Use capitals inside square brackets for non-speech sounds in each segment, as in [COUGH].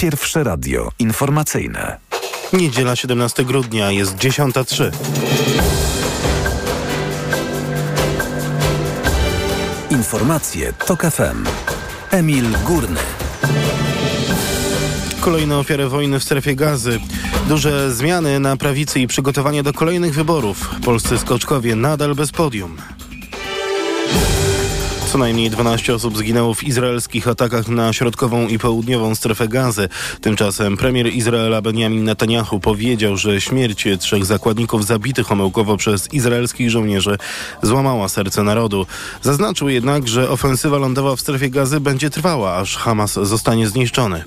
Pierwsze radio informacyjne. Niedziela 17 grudnia jest 10.03. Informacje TOK FM. Emil Górny. Kolejne ofiary wojny w strefie gazy. Duże zmiany na prawicy i przygotowanie do kolejnych wyborów. Polscy skoczkowie nadal bez podium. Co najmniej 12 osób zginęło w izraelskich atakach na środkową i południową strefę gazy. Tymczasem premier Izraela Benjamin Netanyahu powiedział, że śmierć trzech zakładników zabitych omyłkowo przez izraelskich żołnierzy złamała serce narodu. Zaznaczył jednak, że ofensywa lądowa w strefie gazy będzie trwała, aż Hamas zostanie zniszczony.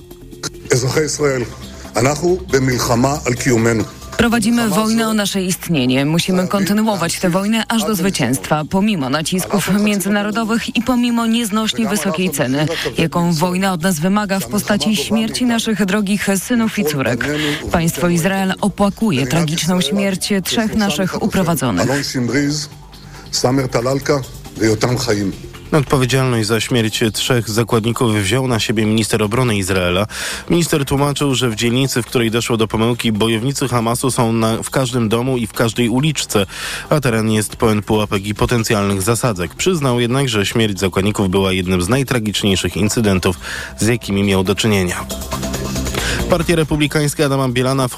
Prowadzimy wojnę o nasze istnienie. Musimy kontynuować tę wojnę aż do zwycięstwa, pomimo nacisków międzynarodowych i pomimo nieznośnie wysokiej ceny, jaką wojna od nas wymaga w postaci śmierci naszych drogich synów i córek. Państwo Izrael opłakuje tragiczną śmierć trzech naszych uprowadzonych. Odpowiedzialność za śmierć trzech zakładników wziął na siebie minister obrony Izraela. Minister tłumaczył, że w dzielnicy, w której doszło do pomyłki, bojownicy Hamasu są na, w każdym domu i w każdej uliczce, a teren jest pełen pułapek i potencjalnych zasadzek. Przyznał jednak, że śmierć zakładników była jednym z najtragiczniejszych incydentów, z jakimi miał do czynienia. Partia Republikańska Adama Bielana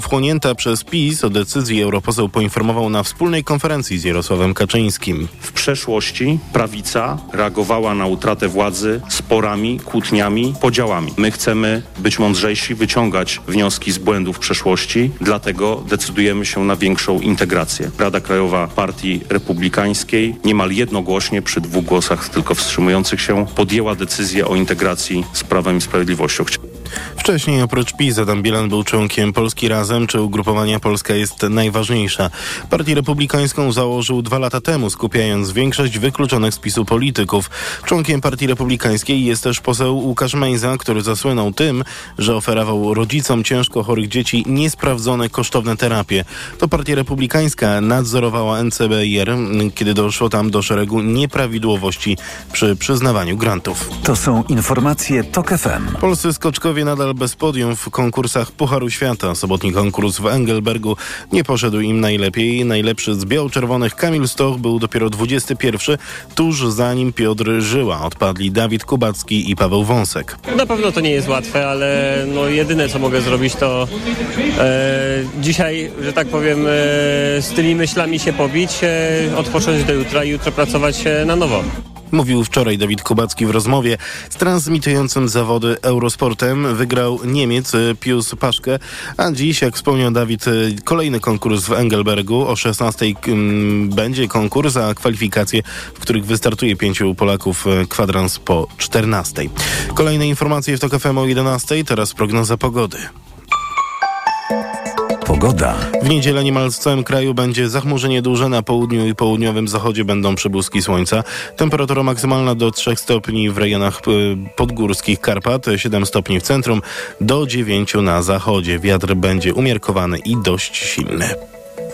wchłonięta przez PiS o decyzji europoseł poinformował na wspólnej konferencji z Jarosławem Kaczyńskim. W przeszłości prawica reagowała na utratę władzy sporami, kłótniami, podziałami. My chcemy być mądrzejsi, wyciągać wnioski z błędów przeszłości, dlatego decydujemy się na większą integrację. Rada Krajowa Partii Republikańskiej niemal jednogłośnie przy dwóch głosach tylko wstrzymujących się podjęła decyzję o integracji z Prawem i Sprawiedliwością. Wcześniej oprócz PiS Adam Bielan był członkiem Polski Razem, czy ugrupowania Polska jest najważniejsza. Partię Republikańską założył dwa lata temu, skupiając większość wykluczonych z PiSu polityków. Członkiem Partii Republikańskiej jest też poseł Łukasz Mejza, który zasłynął tym, że oferował rodzicom ciężko chorych dzieci niesprawdzone kosztowne terapie. To Partia Republikańska nadzorowała NCBR, kiedy doszło tam do szeregu nieprawidłowości przy przyznawaniu grantów. To są informacje TOK FM. Polscy skoczkowie nadal bez podium w konkursach Pucharu Świata. Sobotni konkurs w Engelbergu nie poszedł im najlepiej. Najlepszy z biało-czerwonych Kamil Stoch był dopiero 21, tuż za nim Piotr Żyła. Odpadli Dawid Kubacki i Paweł Wąsek. Na pewno to nie jest łatwe, ale no jedyne co mogę zrobić to e, dzisiaj, że tak powiem, e, z tymi myślami się pobić, e, odpocząć do jutra i jutro pracować e, na nowo. Mówił wczoraj Dawid Kubacki w rozmowie z transmitującym zawody Eurosportem. Wygrał Niemiec y, Pius Paszkę, a dziś, jak wspomniał Dawid, y, kolejny konkurs w Engelbergu. O 16 będzie konkurs, a kwalifikacje, w których wystartuje pięciu Polaków, y, kwadrans po 14. Kolejne informacje w TOK FM o 11. Teraz prognoza pogody. Pogoda. W niedzielę niemal w całym kraju będzie zachmurzenie duże. Na południu i południowym zachodzie będą przebłyski słońca. Temperatura maksymalna do 3 stopni w rejonach podgórskich Karpat, 7 stopni w centrum, do 9 na zachodzie. Wiatr będzie umiarkowany i dość silny.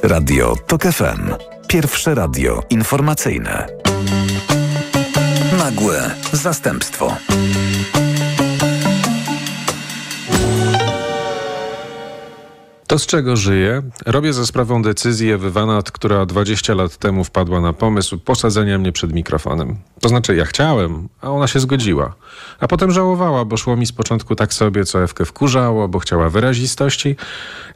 Radio TOK FM. Pierwsze radio informacyjne. Nagłe zastępstwo. To z czego żyję? Robię za sprawą decyzji Ewy Wanat, która 20 lat temu wpadła na pomysł posadzenia mnie przed mikrofonem. To znaczy ja chciałem, a ona się zgodziła. A potem żałowała, bo szło mi z początku tak sobie, co Ewkę wkurzało, bo chciała wyrazistości,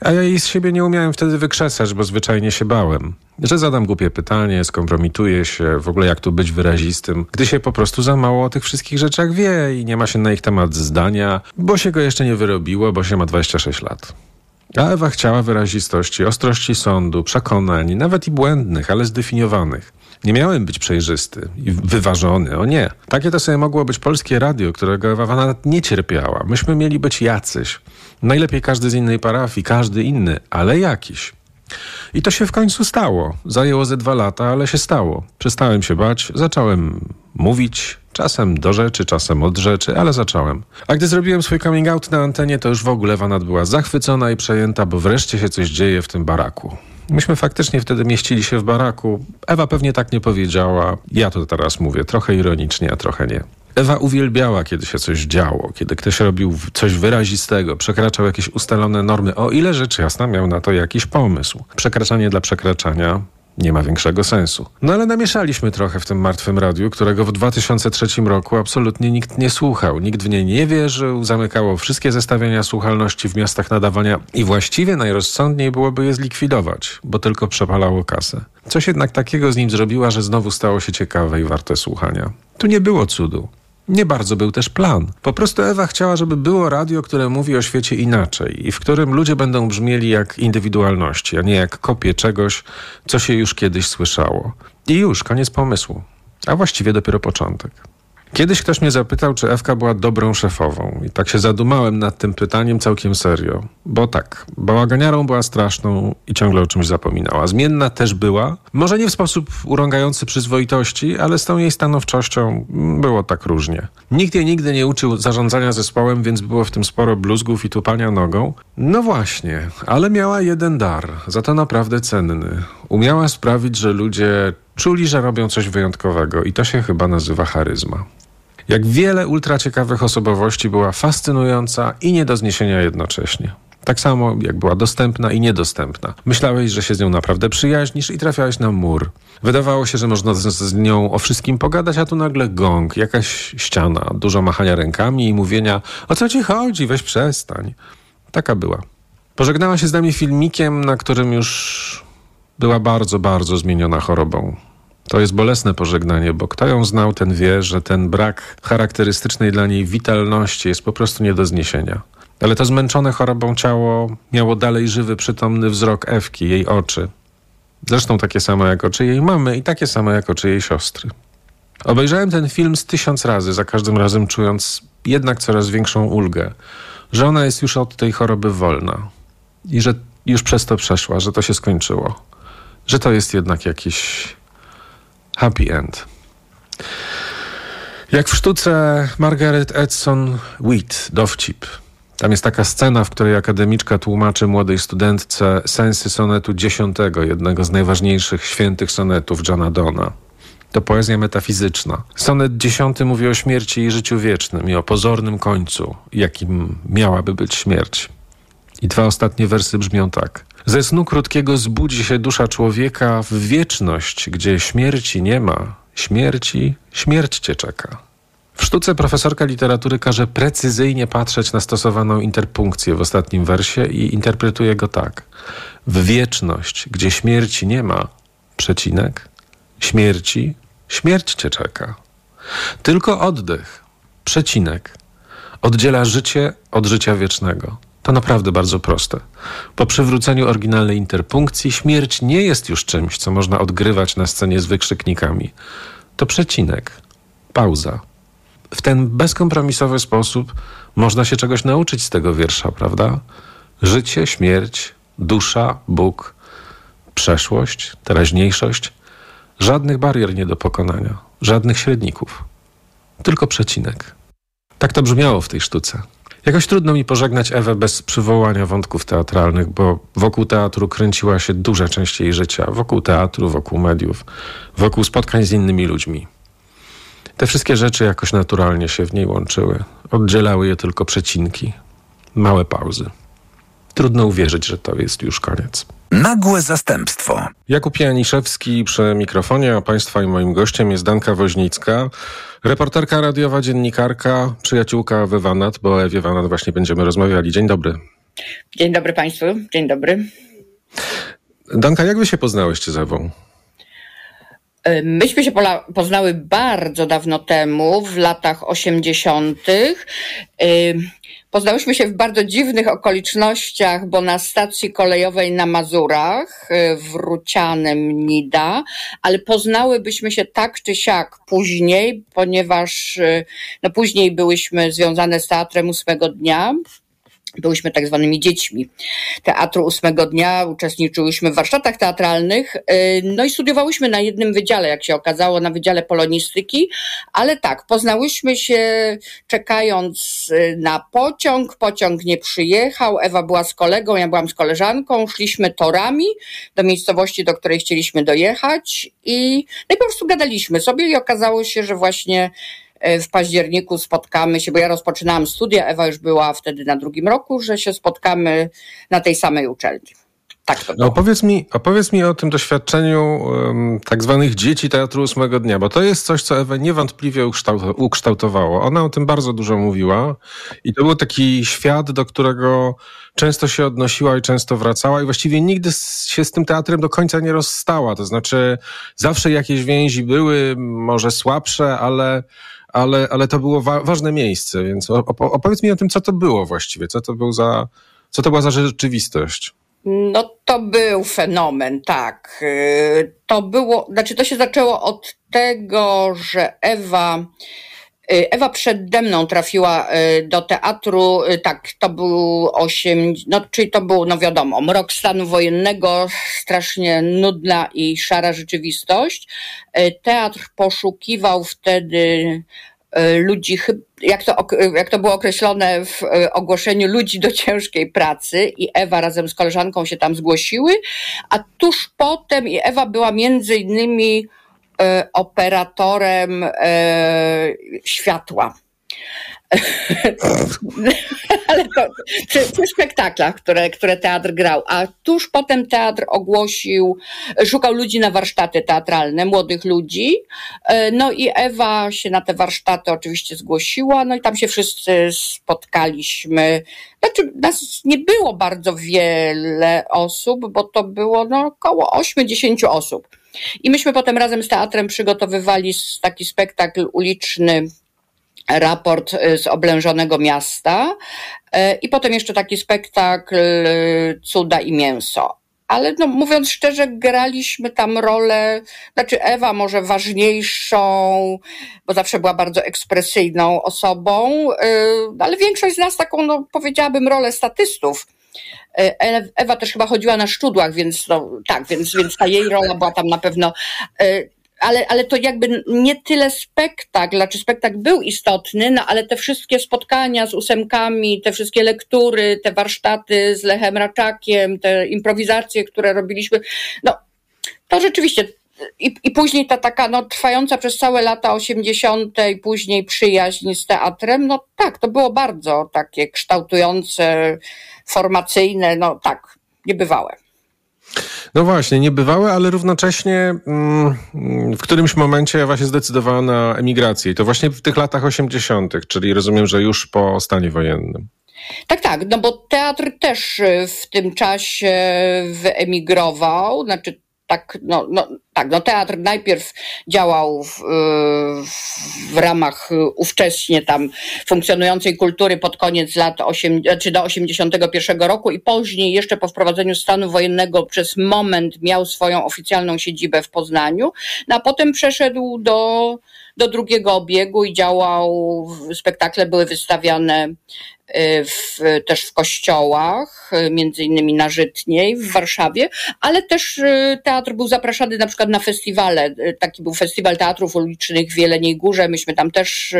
a ja jej z siebie nie umiałem wtedy wykrzesać, bo zwyczajnie się bałem. Że zadam głupie pytanie, skompromituję się, w ogóle jak tu być wyrazistym, gdy się po prostu za mało o tych wszystkich rzeczach wie i nie ma się na ich temat zdania, bo się go jeszcze nie wyrobiło, bo się ma 26 lat. A Ewa chciała wyrazistości, ostrości sądu, przekonań, nawet i błędnych, ale zdefiniowanych. Nie miałem być przejrzysty i wyważony, o nie. Takie to sobie mogło być polskie radio, którego Ewa nawet nie cierpiała. Myśmy mieli być jacyś. Najlepiej każdy z innej parafii, każdy inny, ale jakiś. I to się w końcu stało. Zajęło ze dwa lata, ale się stało. Przestałem się bać, zacząłem mówić, czasem do rzeczy, czasem od rzeczy, ale zacząłem. A gdy zrobiłem swój coming out na antenie, to już w ogóle Wanat była zachwycona i przejęta, bo wreszcie się coś dzieje w tym baraku. Myśmy faktycznie wtedy mieścili się w baraku. Ewa pewnie tak nie powiedziała. Ja to teraz mówię, trochę ironicznie, a trochę nie. Ewa uwielbiała, kiedy się coś działo, kiedy ktoś robił coś wyrazistego, przekraczał jakieś ustalone normy, o ile rzecz jasna miał na to jakiś pomysł. Przekraczanie dla przekraczania nie ma większego sensu. No ale namieszaliśmy trochę w tym martwym radiu, którego w 2003 roku absolutnie nikt nie słuchał. Nikt w nie nie wierzył, zamykało wszystkie zestawienia słuchalności w miastach nadawania i właściwie najrozsądniej byłoby je zlikwidować, bo tylko przepalało kasę. Coś jednak takiego z nim zrobiła, że znowu stało się ciekawe i warte słuchania. Tu nie było cudu. Nie bardzo był też plan. Po prostu Ewa chciała, żeby było radio, które mówi o świecie inaczej i w którym ludzie będą brzmieli jak indywidualności, a nie jak kopie czegoś, co się już kiedyś słyszało. I już, koniec pomysłu. A właściwie dopiero początek. Kiedyś ktoś mnie zapytał, czy Ewka była dobrą szefową. I tak się zadumałem nad tym pytaniem całkiem serio. Bo tak, bałaganiarą była straszną i ciągle o czymś zapominała. Zmienna też była. Może nie w sposób urągający przyzwoitości, ale z tą jej stanowczością było tak różnie. Nikt jej nigdy nie uczył zarządzania zespołem, więc było w tym sporo bluzgów i tupania nogą. No właśnie, ale miała jeden dar, za to naprawdę cenny. Umiała sprawić, że ludzie czuli, że robią coś wyjątkowego i to się chyba nazywa charyzma. Jak wiele ultraciekawych osobowości była fascynująca i nie do zniesienia jednocześnie. Tak samo jak była dostępna i niedostępna. Myślałeś, że się z nią naprawdę przyjaźnisz i trafiałeś na mur. Wydawało się, że można z, z nią o wszystkim pogadać, a tu nagle gong, jakaś ściana, dużo machania rękami i mówienia o co ci chodzi, weź przestań. Taka była. Pożegnała się z nami filmikiem, na którym już była bardzo, bardzo zmieniona chorobą. To jest bolesne pożegnanie, bo kto ją znał, ten wie, że ten brak charakterystycznej dla niej witalności jest po prostu nie do zniesienia. Ale to zmęczone chorobą ciało miało dalej żywy, przytomny wzrok Ewki, jej oczy. Zresztą takie same jak oczy jej mamy i takie same jak oczy jej siostry. Obejrzałem ten film z tysiąc razy, za każdym razem czując jednak coraz większą ulgę, że ona jest już od tej choroby wolna i że już przez to przeszła, że to się skończyło, że to jest jednak jakiś happy end. Jak w sztuce Margaret Edson Wheat, Dowcip. Tam jest taka scena, w której akademiczka tłumaczy młodej studentce sensy sonetu dziesiątego, jednego z najważniejszych świętych sonetów Johna Dona. To poezja metafizyczna. Sonet dziesiąty mówi o śmierci i życiu wiecznym i o pozornym końcu, jakim miałaby być śmierć. I dwa ostatnie wersy brzmią tak. Ze snu krótkiego zbudzi się dusza człowieka w wieczność, gdzie śmierci nie ma. Śmierci, śmierć cię czeka. W sztuce profesorka literatury każe precyzyjnie patrzeć na stosowaną interpunkcję w ostatnim wersie i interpretuje go tak. W wieczność, gdzie śmierci nie ma, przecinek, śmierci, śmierć cię czeka. Tylko oddech, przecinek, oddziela życie od życia wiecznego. To naprawdę bardzo proste. Po przywróceniu oryginalnej interpunkcji śmierć nie jest już czymś, co można odgrywać na scenie z wykrzyknikami. To przecinek, pauza. W ten bezkompromisowy sposób można się czegoś nauczyć z tego wiersza, prawda? Życie, śmierć, dusza, Bóg, przeszłość, teraźniejszość. Żadnych barier nie do pokonania, żadnych średników. Tylko przecinek. Tak to brzmiało w tej sztuce. Jakoś trudno mi pożegnać Ewę bez przywołania wątków teatralnych, bo wokół teatru kręciła się duża część jej życia. Wokół teatru, wokół mediów, wokół spotkań z innymi ludźmi. Te wszystkie rzeczy jakoś naturalnie się w niej łączyły. Oddzielały je tylko przecinki, małe pauzy. Trudno uwierzyć, że to jest już koniec. Nagłe zastępstwo. Jakub Janiszewski przy mikrofonie, a Państwa i moim gościem jest Danka Woźnicka, reporterka radiowa, dziennikarka, przyjaciółka Wywanat, bo o Ewie Wanat właśnie będziemy rozmawiali. Dzień dobry. Dzień dobry Państwu, dzień dobry. Danka, jak Wy się poznałyście z Ewą? Myśmy się poznały bardzo dawno temu, w latach 80. Poznałyśmy się w bardzo dziwnych okolicznościach, bo na stacji kolejowej na Mazurach, y, w Rucianem Nida, ale poznałybyśmy się tak czy siak później, ponieważ y, no później byłyśmy związane z teatrem ósmego dnia byłyśmy tak zwanymi dziećmi teatru ósmego dnia, uczestniczyłyśmy w warsztatach teatralnych, y, no i studiowałyśmy na jednym wydziale, jak się okazało, na Wydziale Polonistyki, ale tak, poznałyśmy się czekając y, na pociąg, pociąg nie przyjechał, Ewa była z kolegą, ja byłam z koleżanką, szliśmy torami do miejscowości, do której chcieliśmy dojechać i, no i po prostu gadaliśmy sobie i okazało się, że właśnie w październiku spotkamy się, bo ja rozpoczynałam studia, Ewa już była wtedy na drugim roku, że się spotkamy na tej samej uczelni. Tak to no, opowiedz, mi, opowiedz mi o tym doświadczeniu um, tak zwanych dzieci Teatru Ósmego Dnia, bo to jest coś, co Ewę niewątpliwie ukształtowało. Ona o tym bardzo dużo mówiła i to był taki świat, do którego często się odnosiła i często wracała i właściwie nigdy się z tym teatrem do końca nie rozstała. To znaczy zawsze jakieś więzi były, może słabsze, ale ale, ale to było wa ważne miejsce, więc opowiedz mi o tym, co to było właściwie, co to był za, co to była za rzeczywistość. No to był fenomen, tak. Y, to było, znaczy to się zaczęło od tego, że Ewa Ewa przede mną trafiła y, do teatru, tak, to był osiem, no czyli to był, no wiadomo, mrok stanu wojennego, strasznie nudna i szara rzeczywistość. Teatr poszukiwał wtedy ludzi, jak to, jak to było określone w ogłoszeniu, ludzi do ciężkiej pracy i Ewa razem z koleżanką się tam zgłosiły, a tuż potem i Ewa była między innymi operatorem światła. [LAUGHS] Ale to przy, przy, spektaklach, które, które teatr grał. A tuż potem teatr ogłosił, szukał ludzi na warsztaty teatralne, młodych ludzi. E, no i Ewa się na te warsztaty oczywiście zgłosiła, no i tam się wszyscy spotkaliśmy. Znaczy, nas nie było bardzo wiele osób, bo to było no, około 8-10 osób. I myśmy potem razem z teatrem przygotowywali taki spektakl uliczny raport y, z oblężonego miasta y, i potem jeszcze taki spektakl y, Cuda i mięso. Ale no, mówiąc szczerze, graliśmy tam rolę, znaczy Ewa może ważniejszą, bo zawsze była bardzo ekspresyjną osobą, ale większość z nas taką, no, powiedziałabym, rolę statystów. Ewa też chyba chodziła na szczudłach, więc no, tak, więc, więc ta jej rola była tam na pewno ale, ale to jakby nie tyle spektakl, znaczy spektakl był istotny, no ale te wszystkie spotkania z ósemkami, te wszystkie lektury, te warsztaty z Lechem Raczakiem, te improwizacje, które robiliśmy, no to rzeczywiście i, I później ta taka no, trwająca przez całe lata 80. i później przyjaźń z teatrem, no tak, to było bardzo takie kształtujące, formacyjne, no tak, niebywałe. No właśnie, niebywałe, ale równocześnie mm, w którymś momencie Ewa się zdecydowała na emigrację. I to właśnie w tych latach 80., czyli rozumiem, że już po stanie wojennym. Tak, tak, no bo teatr też w tym czasie wyemigrował, znaczy tak, no, no, tak, no teatr najpierw działał w, w ramach ówcześnie tam funkcjonującej kultury pod koniec lat 8, czy do 81 roku i później jeszcze po wprowadzeniu stanu wojennego przez moment miał swoją oficjalną siedzibę w Poznaniu, no a potem przeszedł do, do drugiego obiegu i działał, spektakle były wystawiane w, też w kościołach, y, między innymi na Żytniej w Warszawie, ale też y, teatr był zapraszany na przykład na festiwale. Taki był festiwal teatrów ulicznych w Jeleniej Górze, myśmy tam też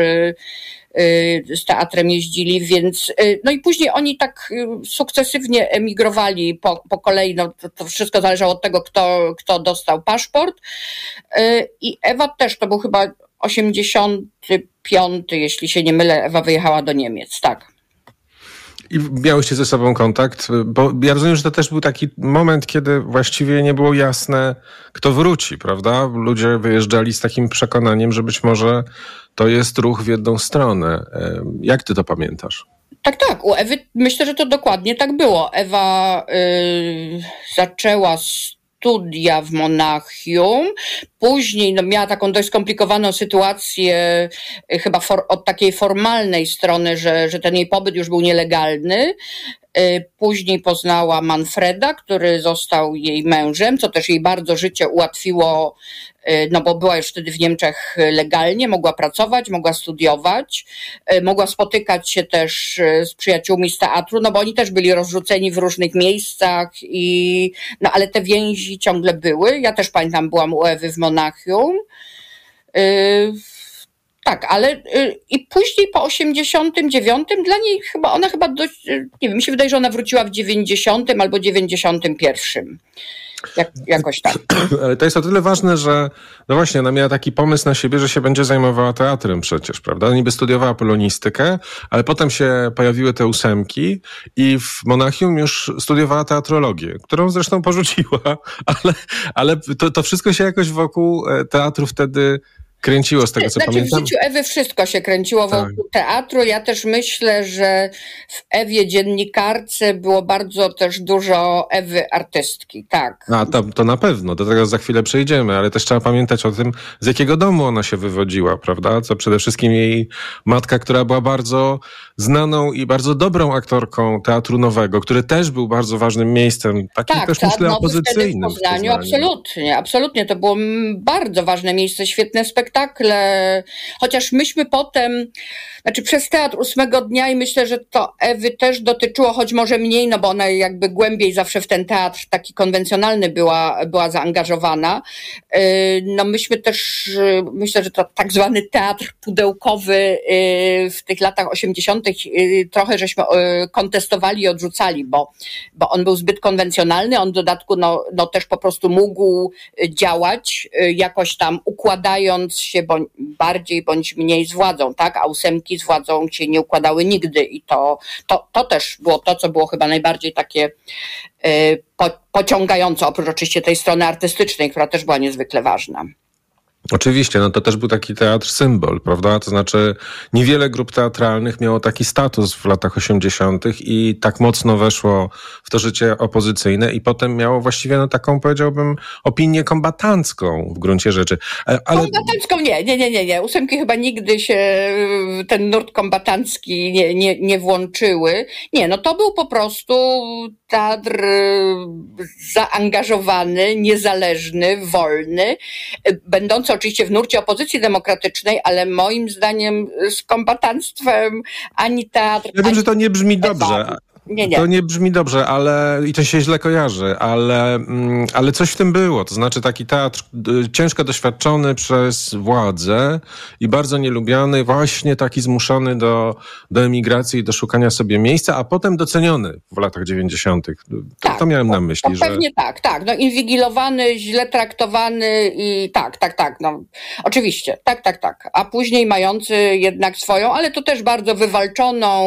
z teatrem jeździli, więc no i później oni tak sukcesywnie emigrowali po, po kolei, no to, to wszystko zależało od tego, kto, kto dostał paszport i Ewa też, to był chyba 85, jeśli się nie mylę, Ewa wyjechała do Niemiec, tak. I miałyście ze sobą kontakt, bo ja rozumiem, że to też był taki moment, kiedy właściwie nie było jasne, kto wróci, prawda? Ludzie wyjeżdżali z takim przekonaniem, że być może to jest ruch w jedną stronę. Jak ty to pamiętasz? Tak, tak. U Ewy myślę, że to dokładnie tak było. Ewa yy, zaczęła studia w Monachium. Później no, miała taką dość skomplikowaną sytuację, y, chyba for, od takiej formalnej strony, że, że ten jej pobyt już był nielegalny. Później poznała Manfreda, który został jej mężem, co też jej bardzo życie ułatwiło Y, no bo była już wtedy w Niemczech legalnie, mogła pracować, mogła studiować, y, mogła spotykać się też y, z przyjaciółmi z teatru, no bo oni też byli rozrzuceni w różnych miejscach i, no ale te więzi ciągle były. Ja też pamiętam, byłam u Ewy w Monachium. Tak, ale i później po 89 dla niej chyba, ona chyba dość, nie wiem, mi się wydaje, że ona wróciła w 90 albo 91. Jak, jakoś tak. [CLEARS THROAT] Ale to jest o tyle ważne, że no właśnie, ona miała taki pomysł na siebie, że się będzie zajmowała teatrem przecież, prawda? Niby studiowała polonistykę, ale potem się pojawiły te ósemki i w Monachium już studiowała teatrologię, którą zresztą porzuciła, [LAUGHS] ale, ale to, to wszystko się jakoś wokół e, teatru wtedy kręciło z tego, co znaczy, pamiętam. W życiu Ewy wszystko się kręciło tak. wokół teatru. Ja też myślę, że w Ewie dziennikarce było bardzo też dużo Ewy artystki, tak. A, to, to na pewno, do tego za chwilę przejdziemy, ale też trzeba pamiętać o tym, z jakiego domu ona się wywodziła, prawda? Co przede wszystkim jej matka, która była bardzo znaną i bardzo dobrą aktorką teatru nowego, który też był bardzo ważnym miejscem, takim tak, też myślę opozycyjnym. W Poznaniu, w Poznaniu. Absolutnie, absolutnie. To było bardzo ważne miejsce, świetne spektakle spektakle, chociaż myśmy potem, znaczy przez teatr ósmego dnia i myślę, że to Ewy też dotyczyło, choć może mniej, no bo ona jakby głębiej zawsze w ten teatr taki konwencjonalny była, była zaangażowana. Y, no myśmy też, myślę, że to tak zwany teatr pudełkowy y, w tych latach osiemdziesiątych y, trochę żeśmy kontestowali i odrzucali, bo, bo on był zbyt konwencjonalny, on w dodatku no, no też po prostu mógł działać jakoś tam układając się bądź, bardziej bądź mniej z władzą, tak? A ósemki z władzą się nie układały nigdy i to, to, to też było to, co było chyba najbardziej takie y, po, pociągające, oprócz oczywiście tej strony artystycznej, która też była niezwykle ważna. Oczywiście, no to też był taki teatr symbol, prawda? To znaczy niewiele grup teatralnych miało taki status w latach 80. i tak mocno weszło w to życie opozycyjne i potem miało właściwie no taką, powiedziałbym, opinię kombatancką w gruncie rzeczy. E, ale... Kombatancką nie, nie, nie, nie, nie. Ósemki chyba nigdy się ten nurt kombatancki nie, nie, nie włączyły. Nie, no to był po prostu teatr zaangażowany, niezależny, wolny, będący oczywiście w nurcie opozycji demokratycznej, ale moim zdaniem z kombatanstwem ani teatr. Ja wiem, że to nie brzmi dobrze. Nie, nie. To nie brzmi dobrze, ale i to się źle kojarzy, ale, mm, ale coś w tym było. To znaczy taki teatr y, ciężko doświadczony przez władzę i bardzo nielubiany, właśnie taki zmuszony do, do emigracji i do szukania sobie miejsca, a potem doceniony w latach 90. Tak, to miałem na myśli. To, to pewnie tak, tak. No inwigilowany, źle traktowany i tak, tak, tak. No, oczywiście, tak, tak, tak. A później mający jednak swoją, ale to też bardzo wywalczoną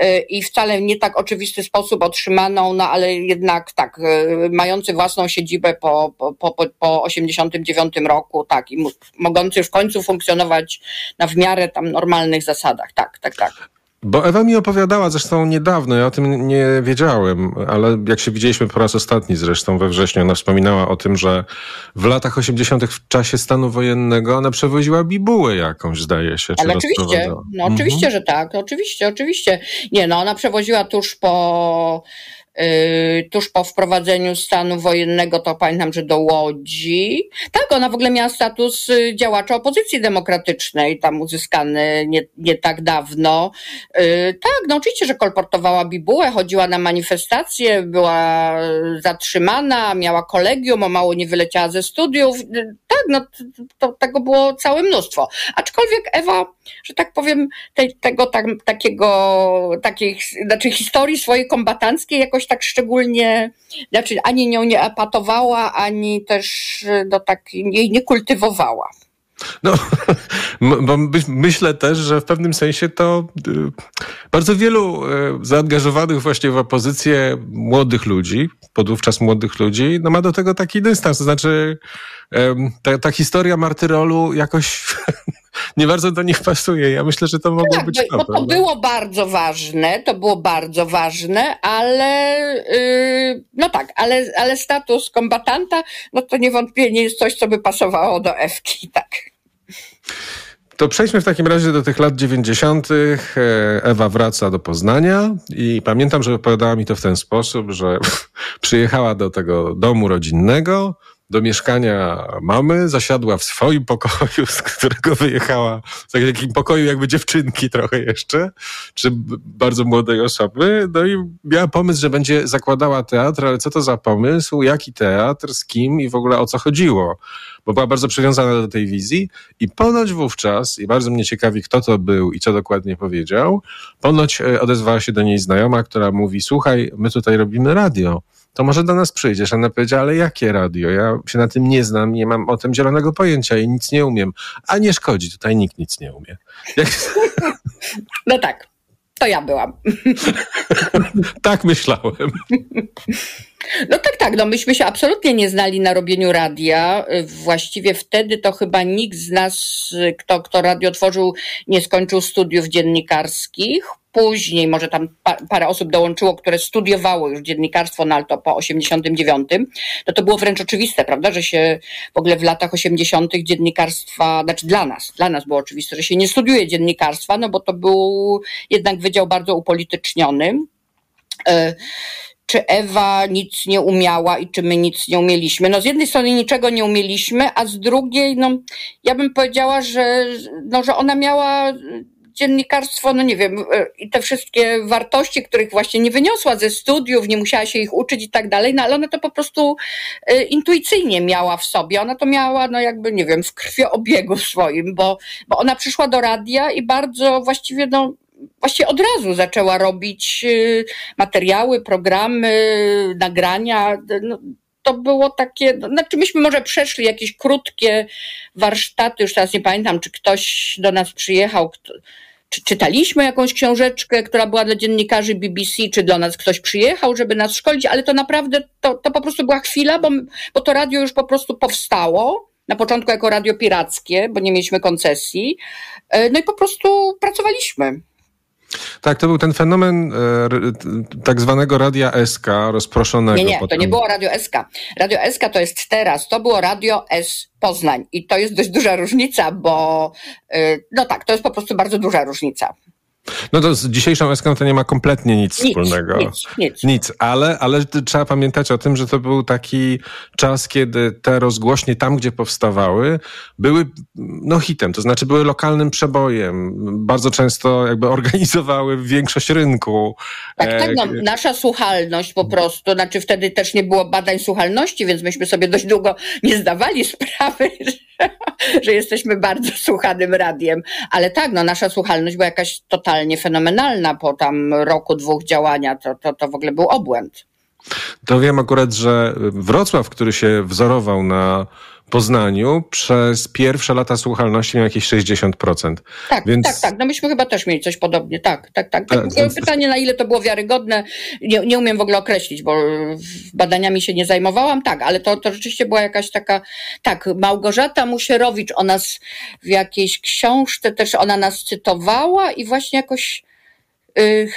yy, i wcale nie tak oczywisty sposób otrzymaną, no ale jednak tak, e, mający własną siedzibę po, po, po, po 89 roku, tak, i mogący w końcu funkcjonować na w miarę tam normalnych zasadach, tak, tak, tak. Bo Ewa mi opowiadała zresztą niedawno, ja o tym nie wiedziałem, ale jak się widzieliśmy po raz ostatni zresztą we wrześniu, ona wspominała o tym, że w latach 80. w czasie stanu wojennego ona przewoziła bibułę jakąś, zdaje się. Ale oczywiście, no mhm. oczywiście, że tak, oczywiście, oczywiście. Nie, no ona przewoziła tuż po tuż po wprowadzeniu stanu wojennego, to pamiętam, że do Łodzi. Tak, ona w ogóle miała status y, działacza opozycji demokratycznej, tam uzyskany nie, nie tak dawno. Y, tak, no oczywiście, że kolportowała bibułę, chodziła na manifestacje, była zatrzymana, miała kolegium, o mało nie wyleciała ze studiów. Tak, no to, tego było całe mnóstwo. Aczkolwiek Ewa, że tak powiem, tej, tego tak, takiego, takiej, znaczy historii swojej kombatanckiej jakoś tak szczególnie, znaczy ani nią nie epatowała, ani też no, tak jej nie kultywowała. No, [LAUGHS] bo myślę też, że w pewnym sensie to y, bardzo wielu y, zaangażowanych właśnie w opozycję młodych ludzi, podówczas młodych ludzi, no ma do tego taki dystans. To znaczy, ta, ta historia martyrolu jakoś [LAUGHS] nie bardzo do nich pasuje. Ja myślę, że to mogło tak, być to. Bo to było bardzo ważne, to było bardzo ważne, ale yy, no tak, ale, ale status kombatanta, no to niewątpliwie nie jest coś, co by pasowało do Ewki, [LAUGHS] tak. To przejdźmy w takim razie do tych lat 90. E, Ewa wraca do Poznania i pamiętam, że opowiadała mi to w ten sposób, że [LAUGHS] przyjechała do tego domu rodzinnego, do mieszkania mamy, zasiadła w swoim pokoju, z którego wyjechała, w takim pokoju jakby dziewczynki trochę jeszcze, czy bardzo młodej osoby, no i miała pomysł, że będzie zakładała teatr, ale co to za pomysł, jaki teatr, z kim? I w ogóle o co chodziło, bo była bardzo przywiązana do tej wizji i ponoć wówczas, i bardzo mnie ciekawi, kto to był i co dokładnie powiedział, ponoć e, odezwała się do niej znajoma, która mówi, słuchaj, my tutaj robimy radio, to może do nas przyjdziesz. Ona powiedziała, ale jakie radio? Ja się na tym nie znam, nie mam o tym zielonego pojęcia i nic nie umiem. A nie szkodzi, tutaj nikt nic nie umie. Jak... [LAUGHS] No tak, to ja byłam. [LAUGHS] tak myślałem. [LAUGHS] No tak, tak, no myśmy się absolutnie nie znali na robieniu radia. Właściwie wtedy to chyba nikt z nas, kto, kto radio tworzył, nie skończył studiów dziennikarskich później, może tam parę osób dołączyło, które studiowało już dziennikarstwo, no ale to po 89, no to było wręcz oczywiste, prawda, że się w ogóle w latach 80. dziennikarstwa, znaczy dla nas, dla nas było oczywiste, że się nie studiuje dziennikarstwa, no bo to był jednak wydział bardzo upolityczniony. E, czy Ewa nic nie umiała i czy my nic nie umieliśmy. No z jednej strony niczego nie umieliśmy, a z drugiej, no ja bym powiedziała, że, no, że ona miała dziennikarstwo, no nie wiem, e, i te wszystkie wartości, których właśnie nie wyniosła ze studiów, nie musiała się ich uczyć i tak dalej, no ale ona to po prostu e, intuicyjnie miała w sobie. Ona to miała, no jakby, nie wiem, w krwioobiegu swoim, bo, bo ona przyszła do radia i bardzo właściwie, no, właściwie od razu zaczęła robić e, materiały, programy, nagrania. No, to było takie, no, znaczy myśmy może przeszli jakieś krótkie warsztaty, już teraz nie pamiętam, czy ktoś do nas przyjechał, kto, czy czytaliśmy jakąś książeczkę, która była dla dziennikarzy BBC, czy do nas ktoś przyjechał, żeby nas szkolić, ale to naprawdę, to, to po prostu była chwila, bo, bo to radio już po prostu powstało. Na początku jako radio pirackie, bo nie mieliśmy koncesji. E, no i po prostu pracowaliśmy. Tak, to był ten fenomen e, tak zwanego radia SK rozproszonego. Nie, nie, potem. to nie było radio SK. Radio SK to jest teraz, to było radio S Poznań i to jest dość duża różnica, bo e, no tak, to jest po prostu bardzo duża różnica. No to z dzisiejszą Eską to nie ma kompletnie nic, nic wspólnego. Nic, nic. nic ale, ale trzeba pamiętać o tym, że to był taki czas, kiedy te rozgłośnie tam, gdzie powstawały, były no hitem, to znaczy były lokalnym przebojem. Bardzo często jakby organizowały większość rynku. Tak, tak, no, e, nasza słuchalność po prostu, znaczy wtedy też nie było badań słuchalności, więc myśmy sobie dość długo nie zdawali [LAUGHS] sprawy, że, że jesteśmy bardzo słuchanym radiem. Ale tak, no nasza słuchalność była jakaś totalna totalnie fenomenalna po tam roku, dwóch działania, to, to, to w ogóle był obłęd. To wiem akurat, że Wrocław, który się wzorował na Poznaniu przez pierwsze lata słuchalności miał jakieś 60%. Tak, więc... tak, tak. No myśmy chyba też mieli coś podobnie. Tak, tak, tak. tak. tak pytanie, na ile to było wiarygodne, nie, nie umiem w ogóle określić, bo badaniami się nie zajmowałam. Tak, ale to, to rzeczywiście była jakaś taka, tak, Małgorzata Musierowicz o nas w jakiejś książce też ona nas cytowała i właśnie jakoś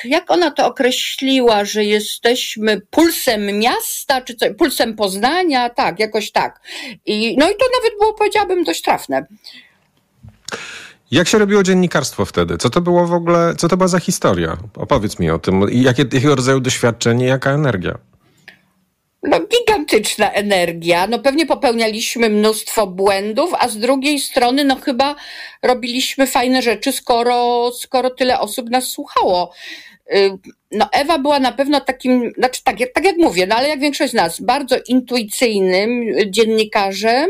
jak ona to określiła, że jesteśmy pulsem miasta, czy co, pulsem Poznania, tak, jakoś tak. I, no i to nawet było, powiedziałabym, dość trafne. Jak się robiło dziennikarstwo wtedy? Co to było w ogóle, co to była za historia? Opowiedz mi o tym. Jakie, jakiego rodzaju doświadczenie, jaka energia? No, gigantyczna energia. No pewnie popełnialiśmy mnóstwo błędów, a z drugiej strony, no chyba robiliśmy fajne rzeczy, skoro, skoro tyle osób nas słuchało. Y, no, Ewa była na pewno takim, znaczy tak, tak jak mówię, no ale jak większość z nas, bardzo intuicyjnym dziennikarzem,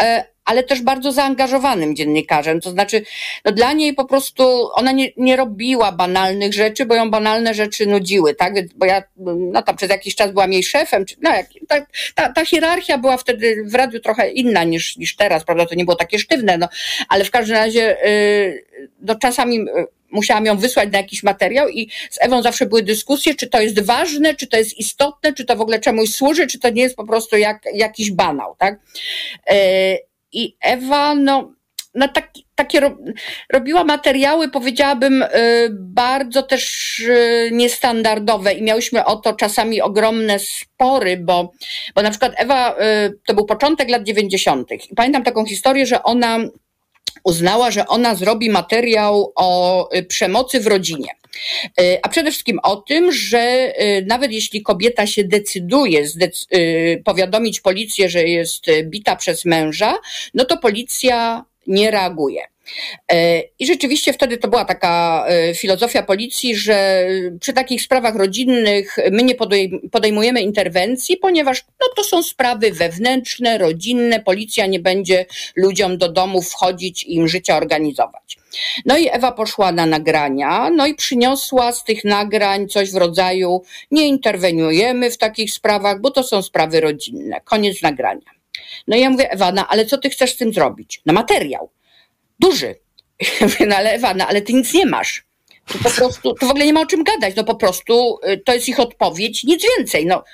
e, ale też bardzo zaangażowanym dziennikarzem. To znaczy, no dla niej po prostu ona nie, nie robiła banalnych rzeczy, bo ją banalne rzeczy nudziły, tak? Bo ja no tam przez jakiś czas byłam jej szefem. No, jak, ta, ta, ta hierarchia była wtedy w radiu trochę inna niż, niż teraz, prawda? To nie było takie sztywne, no, ale w każdym razie yy, no, czasami. Yy, musiałam ją wysłać na jakiś materiał i z Ewą zawsze były dyskusje, czy to jest ważne, czy to jest istotne, czy to w ogóle czemuś służy, czy to nie jest po prostu jak, jakiś banał, tak? Yy, i Ewa, no, no tak, takie ro, robiła materiały, powiedziałabym, y, bardzo też y, niestandardowe i miałyśmy o to czasami ogromne spory, bo, bo na przykład Ewa, y, to był początek lat 90. I pamiętam taką historię, że ona uznała, że ona zrobi materiał o y, przemocy w rodzinie. Y, a przede wszystkim o tym, że y, nawet jeśli kobieta się decyduje powiadomić policję, że jest bita przez męża, no to policja nie reaguje. E, I rzeczywiście wtedy to była taka e, filozofia policji, że przy takich sprawach rodzinnych my nie podejmujemy interwencji, ponieważ no, to są sprawy wewnętrzne, rodzinne, policja nie będzie ludziom do domu wchodzić i im życia organizować. No i Ewa poszła na nagrania, no i przyniosła z tych nagrań coś w rodzaju nie interweniujemy w takich sprawach, bo to są sprawy rodzinne. Koniec nagrania. No i ja mówię, Ewa, ale co ty chcesz z tym zrobić? Na materiał duży. [LAUGHS] no ale Ewa, no ale ty nic nie masz. To po prostu, to w ogóle nie ma o czym gadać, no po prostu y, to jest ich odpowiedź, nic więcej. No.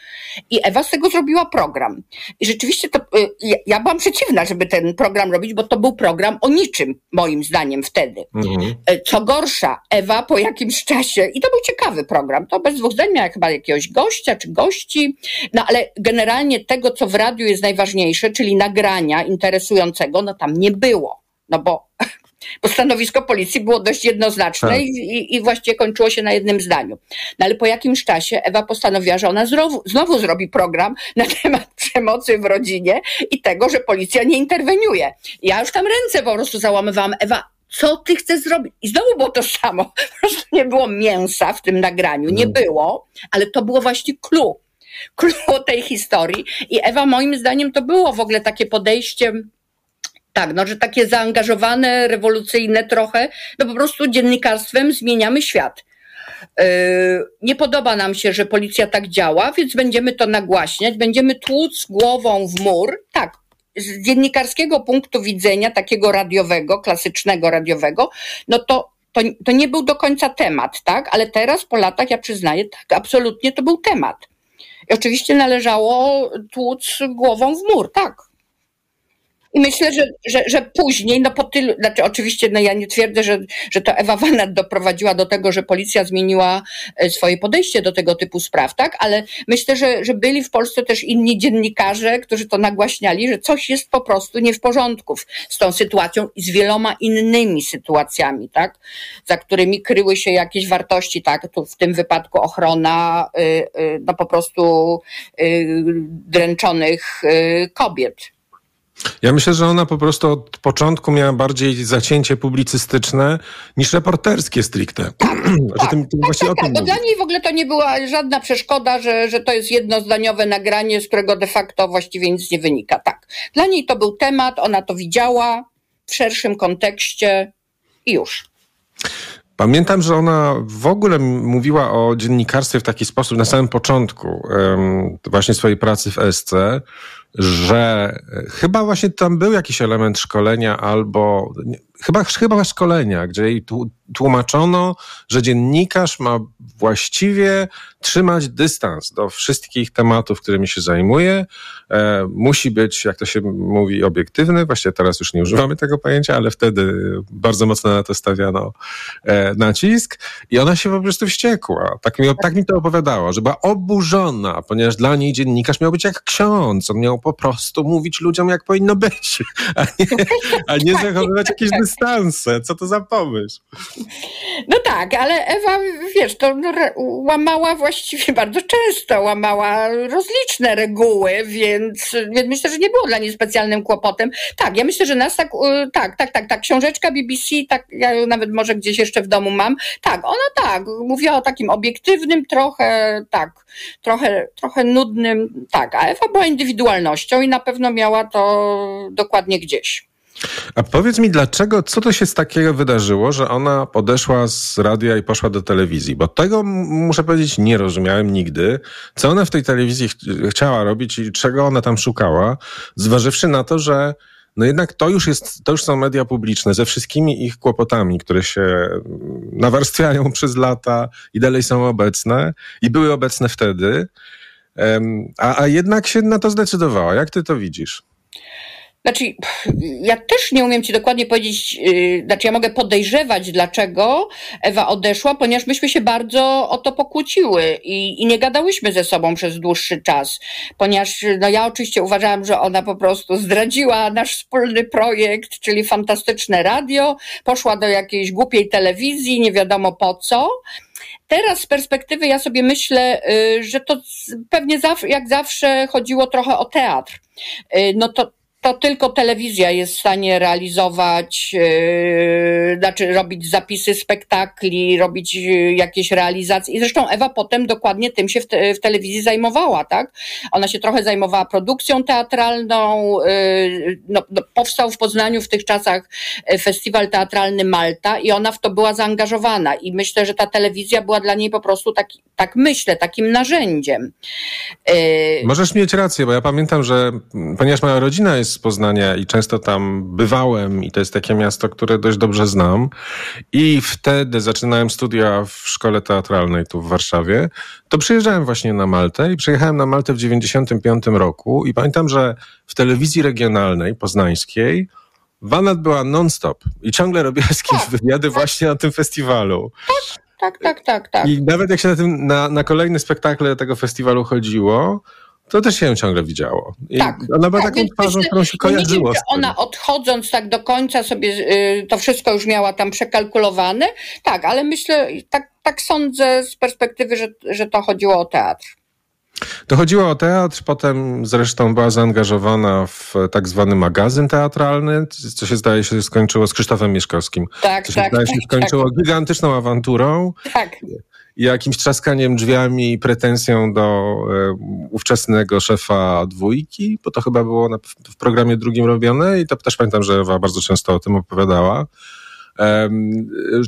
I Ewa z tego zrobiła program. I rzeczywiście to, y, ja, ja byłam przeciwna, żeby ten program robić, bo to był program o niczym, moim zdaniem wtedy. Mhm. Y, co gorsza, Ewa po jakimś czasie, i to był ciekawy program, to bez dwóch zdań miała chyba jakiegoś gościa czy gości, no ale generalnie tego, co w radiu jest najważniejsze, czyli nagrania interesującego, no tam nie było. No bo, bo stanowisko policji było dość jednoznaczne tak. i, i właściwie kończyło się na jednym zdaniu. No ale po jakimś czasie Ewa postanowiła, że ona znowu, znowu zrobi program na [LAUGHS] temat przemocy w rodzinie i tego, że policja nie interweniuje. Ja już tam ręce po prostu załamywałam. Ewa, co ty chcesz zrobić? I znowu było to samo. [LAUGHS] Po prostu nie było mięsa w tym nagraniu. Nie no. było, ale to było właśnie clue. Clue tej historii. I Ewa, moim zdaniem, to było w ogóle takie podejście tak, no, że takie zaangażowane, rewolucyjne trochę, no po prostu dziennikarstwem zmieniamy świat. Yy, nie podoba nam się, że policja tak działa, więc będziemy to nagłaśniać, będziemy tłuc głową w mur. Tak, z dziennikarskiego punktu widzenia, takiego radiowego, klasycznego radiowego, no to, to, to nie był do końca temat, tak? Ale teraz po latach ja przyznaję, tak, absolutnie to był temat. I oczywiście należało tłuc głową w mur, tak. I myślę, że, że, że później, no po tylu, znaczy oczywiście, no ja nie twierdzę, że, że to Ewa Wanat doprowadziła do tego, że policja zmieniła e, swoje podejście do tego typu spraw, tak? Ale myślę, że, że byli w Polsce też inni dziennikarze, którzy to nagłaśniali, że coś jest po prostu nie w porządku z tą sytuacją i z wieloma innymi sytuacjami, tak? Za którymi kryły się jakieś wartości, tak? Tu w tym wypadku ochrona, y, y, no po prostu dręczonych kobiet. Ja myślę, że ona po prostu od początku miała bardziej zacięcie publicystyczne niż reporterskie stricte. [CLEARS THROAT] Tak, tak, tym, tym tak, tak, tak. No dla niej w ogóle to nie była żadna przeszkoda, że, że to jest jednozdaniowe nagranie, z którego de facto właściwie nic nie wynika. Tak. Dla niej to był temat, ona to widziała w szerszym kontekście i już. Pamiętam, że ona w ogóle mówiła o dziennikarstwie w taki sposób na samym początku um, właśnie swojej pracy w SC, że chyba właśnie tam był jakiś element szkolenia albo chyba, chyba szkolenia, gdzie tłumaczono, że dziennikarz ma właściwie trzymać dystans do wszystkich tematów, którymi się zajmuje. E, musi być, jak to się mówi, obiektywny. Właściwie teraz już nie używamy tego pojęcia, ale wtedy bardzo mocno na to stawiano e, nacisk. I ona się po prostu wściekła. Tak mi, tak mi to opowiadała, że była oburzona, ponieważ dla niej dziennikarz miał być jak ksiądz. On miał po prostu mówić ludziom, jak powinno być, a nie, a nie [LAUGHS] zachowywać jakieś dystanse. Co to za pomysł? No tak, ale Ewa, wiesz, to łamała właściwie bardzo często, łamała rozliczne reguły, więc, więc myślę, że nie było dla niej specjalnym kłopotem. Tak, ja myślę, że nas tak, tak, tak, tak, tak, książeczka BBC, tak, ja nawet może gdzieś jeszcze w domu mam, tak, ona tak, mówiła o takim obiektywnym, trochę, tak, trochę, trochę nudnym, tak, a Ewa była indywidualnością i na pewno miała to dokładnie gdzieś. A powiedz mi, dlaczego, co to się z takiego wydarzyło, że ona podeszła z radia i poszła do telewizji? Bo tego, muszę powiedzieć, nie rozumiałem nigdy. Co ona w tej telewizji ch chciała robić i czego ona tam szukała, zważywszy na to, że no jednak to już jest, to już są media publiczne ze wszystkimi ich kłopotami, które się nawarstwiają [LAUGHS] przez lata i dalej są obecne i były obecne wtedy. A, a jednak się na to zdecydowała. Jak ty to widzisz? Znaczy, ja też nie umiem Ci dokładnie powiedzieć, yy, znaczy ja mogę podejrzewać, dlaczego Ewa odeszła, ponieważ myśmy się bardzo o to pokłóciły i, i nie gadałyśmy ze sobą przez dłuższy czas, ponieważ no ja oczywiście uważałam, że ona po prostu zdradziła nasz wspólny projekt, czyli fantastyczne radio, poszła do jakiejś głupiej telewizji, nie wiadomo po co. Teraz z perspektywy ja sobie myślę, yy, że to pewnie jak zawsze chodziło trochę o teatr. Yy, no to to tylko telewizja jest w stanie realizować, yy, znaczy robić zapisy spektakli, robić yy, jakieś realizacje. I zresztą Ewa potem dokładnie tym się w, te, w telewizji zajmowała, tak? Ona się trochę zajmowała produkcją teatralną. Yy, no, no, powstał w Poznaniu w tych czasach yy, festiwal teatralny Malta i ona w to była zaangażowana. I myślę, że ta telewizja była dla niej po prostu taki, tak myślę, takim narzędziem. Yy. Możesz mieć rację, bo ja pamiętam, że ponieważ moja rodzina jest z Poznania i często tam bywałem i to jest takie miasto, które dość dobrze znam. I wtedy zaczynałem studia w szkole teatralnej tu w Warszawie. To przyjeżdżałem właśnie na Maltę i przyjechałem na Maltę w 95 roku i pamiętam, że w telewizji regionalnej poznańskiej Wanat była non-stop i ciągle robiła z kimś tak. wywiady właśnie na tym festiwalu. Tak, tak, tak, tak. I nawet jak się na, tym, na, na kolejne spektakle tego festiwalu chodziło, to też się ciągle widziało. I tak. Ona była tak, taką twarzą, którą się kojarzyło. Nie wiem, ona odchodząc tak do końca sobie y, to wszystko już miała tam przekalkulowane. Tak, ale myślę, tak, tak sądzę z perspektywy, że, że to chodziło o teatr. To chodziło o teatr, potem zresztą była zaangażowana w tak zwany magazyn teatralny, co się zdaje się skończyło z Krzysztofem Mieszkowskim. Tak, co się tak. Zdaje się tak, skończyło tak. gigantyczną awanturą. Tak jakimś trzaskaniem drzwiami i pretensją do e, ówczesnego szefa dwójki, bo to chyba było na, w programie drugim robione i to też pamiętam, że Ewa bardzo często o tym opowiadała. E,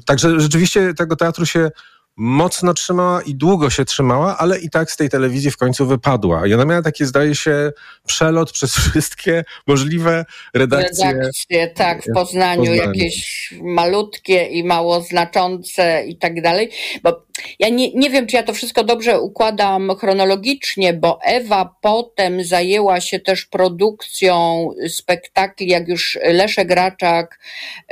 także rzeczywiście tego teatru się mocno trzymała i długo się trzymała, ale i tak z tej telewizji w końcu wypadła. I ona miała takie, zdaje się, przelot przez wszystkie możliwe redakcje. Redakcje, tak, w Poznaniu, Poznaniu, jakieś malutkie i mało znaczące i tak dalej. Bo ja nie, nie wiem, czy ja to wszystko dobrze układam chronologicznie, bo Ewa potem zajęła się też produkcją spektakli, jak już Leszek Raczak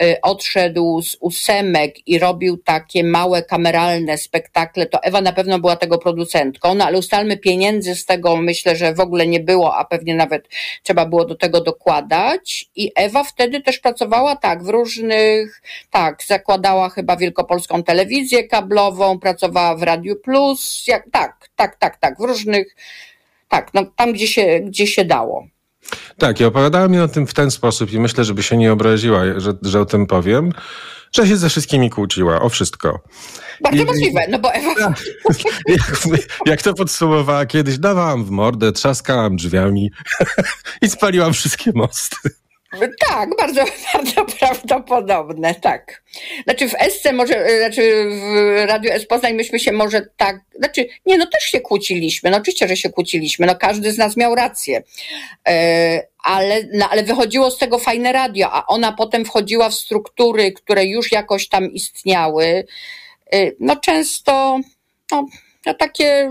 y, odszedł z ósemek i robił takie małe kameralne spektakle, to Ewa na pewno była tego producentką, no ale ustalmy pieniędzy z tego myślę, że w ogóle nie było, a pewnie nawet trzeba było do tego dokładać. I Ewa wtedy też pracowała tak w różnych, tak, zakładała chyba Wielkopolską Telewizję Kablową, pracowała w Radiu Plus, jak, tak, tak, tak, tak, w różnych, tak, no, tam gdzie się, gdzie się dało. Tak, i opowiadała mi o tym w ten sposób i myślę, żeby się nie obraziła, że, że o tym powiem, że się ze wszystkimi kłóciła, o wszystko. Bardzo I, możliwe, no bo Ewa... [LAUGHS] Jak, jak, to podsumowała kiedyś, dawałam w mordę, trzaskałam drzwiami [LAUGHS] i spaliłam wszystkie mosty. Tak, bardzo, [LAUGHS] bardzo prawdopodobne, tak. Znaczy w Esce może, znaczy w Radiu S Poznań myśmy się może tak, znaczy nie, no też się kłóciliśmy, no oczywiście, że się kłóciliśmy, no każdy z nas miał rację, e, ale, no, ale wychodziło z tego fajne radio, a ona potem wchodziła w struktury, które już jakoś tam istniały, e, no często, no, no takie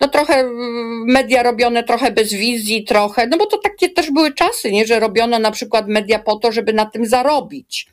no trochę mm, media robione trochę bez wizji, trochę, no bo to takie też były czasy, nie, że robiono na przykład media po to, żeby na tym zarobić.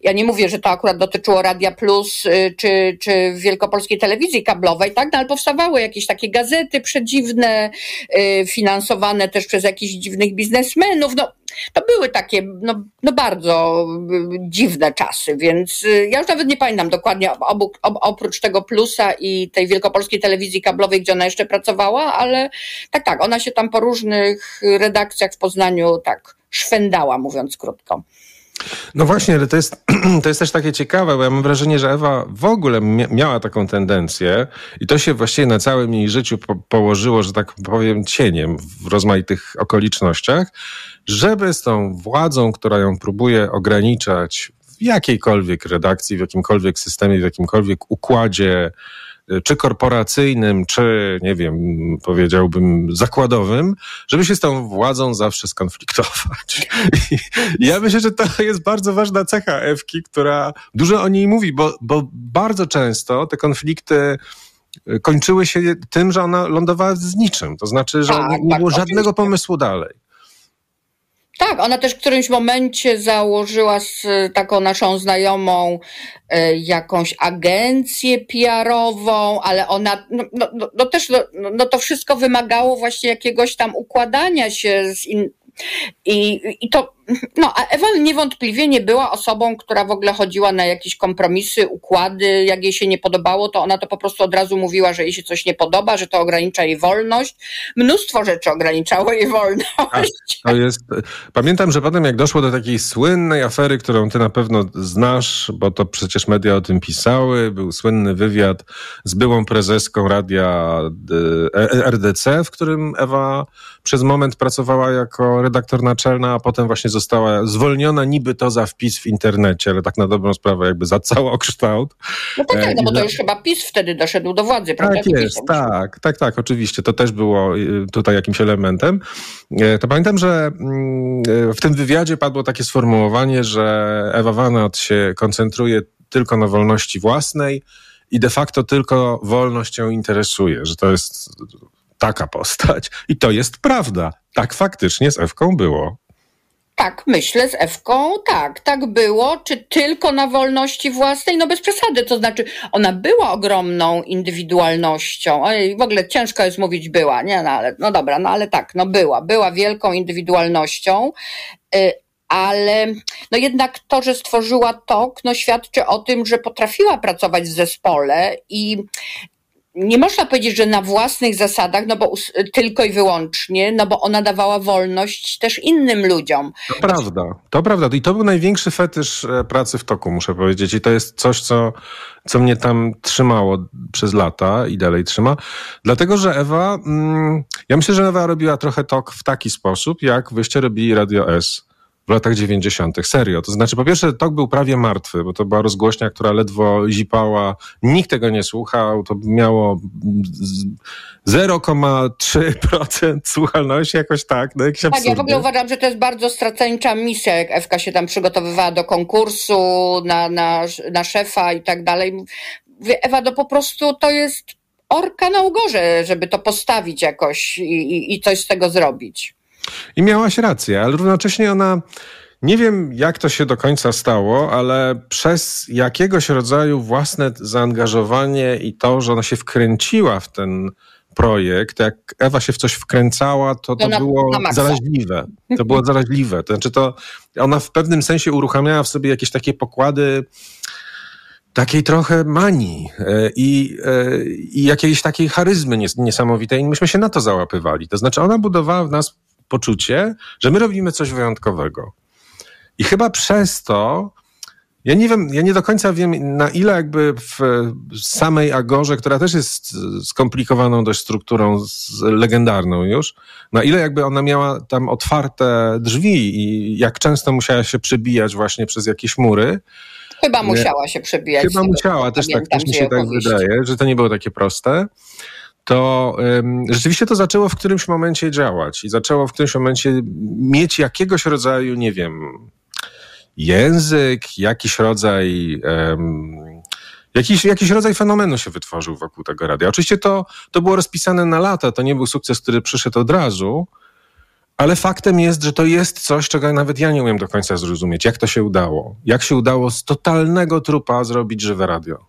Ja nie mówię, że to akurat dotyczyło Radia Plus y, czy, czy Wielkopolskiej Telewizji Kablowej, tak? No, ale powstawały jakieś takie gazety przedziwne, y, finansowane też przez jakichś dziwnych biznesmenów. No, to były takie no, no bardzo y, dziwne czasy, więc ja już nawet nie pamiętam dokładnie obu, oprócz tego Plusa i tej Wielkopolskiej Telewizji Kablowej, gdzie ona jeszcze pracowała, ale tak, tak, ona się tam po różnych redakcjach w Poznaniu tak szwendała, mówiąc krótko. No właśnie, ale to jest, [CLEARS THROAT] to jest też takie ciekawe, bo ja mam wrażenie, że Ewa w ogóle miała taką tendencję i to się właściwie na całym jej życiu po położyło, że tak powiem, cieniem w rozmaitych okolicznościach, żeby z tą władzą, która ją próbuje ograniczać w jakiejkolwiek redakcji, w jakimkolwiek systemie, w jakimkolwiek układzie, czy korporacyjnym, czy nie wiem, powiedziałbym zakładowym, żeby się z tą władzą zawsze skonfliktować. I ja myślę, że to jest bardzo ważna cecha Ewki, która dużo o niej mówi, bo, bo bardzo często te konflikty kończyły się tym, że ona lądowała z niczym. To znaczy, że tak, nie, nie było tak, żadnego pomysłu dalej. Tak, ona też w którymś momencie założyła z taką naszą znajomą e, jakąś agencję PR-ową, ale ona, no, no, no, no też, no, no to wszystko wymagało właśnie jakiegoś tam układania się z in, i, I to, no, a Ewa niewątpliwie nie była osobą, która w ogóle chodziła na jakieś kompromisy, układy. Jak jej się nie podobało, to ona to po prostu od razu mówiła, że jej się coś nie podoba, że to ogranicza jej wolność. Mnóstwo rzeczy ograniczało jej wolność. to jest, pamiętam, że potem jak doszło do takiej słynnej afery, którą ty na pewno znasz, bo to przecież media o tym pisały, był słynny wywiad z byłą prezeską radia e, RDC, w którym Ewa przez moment pracowała jako redaktor naczelna, a potem właśnie została zwolniona niby to za wpis w internecie, ale tak na dobrą sprawę jakby za całokształt. No tak, tak no bo to już chyba PiS wtedy doszedł do władzy, prawda? Tak jest, tak, tak, tak, oczywiście. To też było y, tutaj jakimś elementem. E, to pamiętam, że mm, e, w tym wywiadzie padło takie sformułowanie, że Ewa Wanat się koncentruje tylko na wolności własnej i de facto tylko wolność ją interesuje, że to jest taka postać. I to jest prawda. Tak faktycznie z Ewką było. Tak, myślę z Ewką, tak, tak było. Czy tylko na wolności własnej? No bez przesady, to znaczy ona była ogromną indywidualnością. Ojej, w ogóle ciężko jest mówić była, nie? No, ale, no dobra, no ale tak, no była. Była wielką indywidualnością. Y ale no jednak to, że stworzyła TOK, no świadczy o tym, że potrafiła pracować w zespole i nie można powiedzieć, że na własnych zasadach, no bo tylko i wyłącznie, no bo ona dawała wolność też innym ludziom. To prawda, to prawda. I to był największy fetysz e, pracy w toku, muszę powiedzieć. I to jest coś, co, co mnie tam trzymało przez lata i dalej trzyma. Dlatego, że Ewa, mm, ja myślę, że Ewa robiła trochę tok w taki sposób, jak wyście robili Radio S w latach 90. Serio. To znaczy, po pierwsze, tok był prawie martwy, bo to była rozgłośnia, która ledwo zipała. Nikt tego nie słuchał. To miało 0,3% słuchalności, jakoś tak. No, jakieś tak, ja w ogóle uważam, że to jest bardzo straceńcza misja, jak Ewka się tam przygotowywała do konkursu, na, na, na szefa i tak dalej. Ewa, to po prostu to jest orka na ugorze, żeby to postawić jakoś i, i, i coś z tego zrobić. I miałaś rację, ale równocześnie ona. Nie wiem, jak to się do końca stało, ale przez jakiegoś rodzaju własne zaangażowanie i to, że ona się wkręciła w ten projekt, jak Ewa się w coś wkręcała, to to, na, było na zaraźliwe. To było zaraźliwe. To znaczy, to ona w pewnym sensie uruchamiała w sobie jakieś takie pokłady takiej trochę manii e, i, e, i jakiejś takiej charyzmy niesamowitej. I myśmy się na to załapywali. To znaczy, ona budowała w nas poczucie, że my robimy coś wyjątkowego. I chyba przez to, ja nie wiem, ja nie do końca wiem, na ile jakby w samej Agorze, która też jest skomplikowaną dość strukturą, legendarną już, na ile jakby ona miała tam otwarte drzwi i jak często musiała się przebijać właśnie przez jakieś mury. Chyba musiała się przebijać. Chyba musiała, też tak, też mi się tak wydaje, że to nie było takie proste to um, rzeczywiście to zaczęło w którymś momencie działać i zaczęło w którymś momencie mieć jakiegoś rodzaju, nie wiem, język, jakiś rodzaj. Um, Jakiś, jakiś rodzaj fenomenu się wytworzył wokół tego radia. Oczywiście to, to było rozpisane na lata, to nie był sukces, który przyszedł od razu, ale faktem jest, że to jest coś, czego nawet ja nie umiem do końca zrozumieć. Jak to się udało? Jak się udało z totalnego trupa zrobić żywe radio?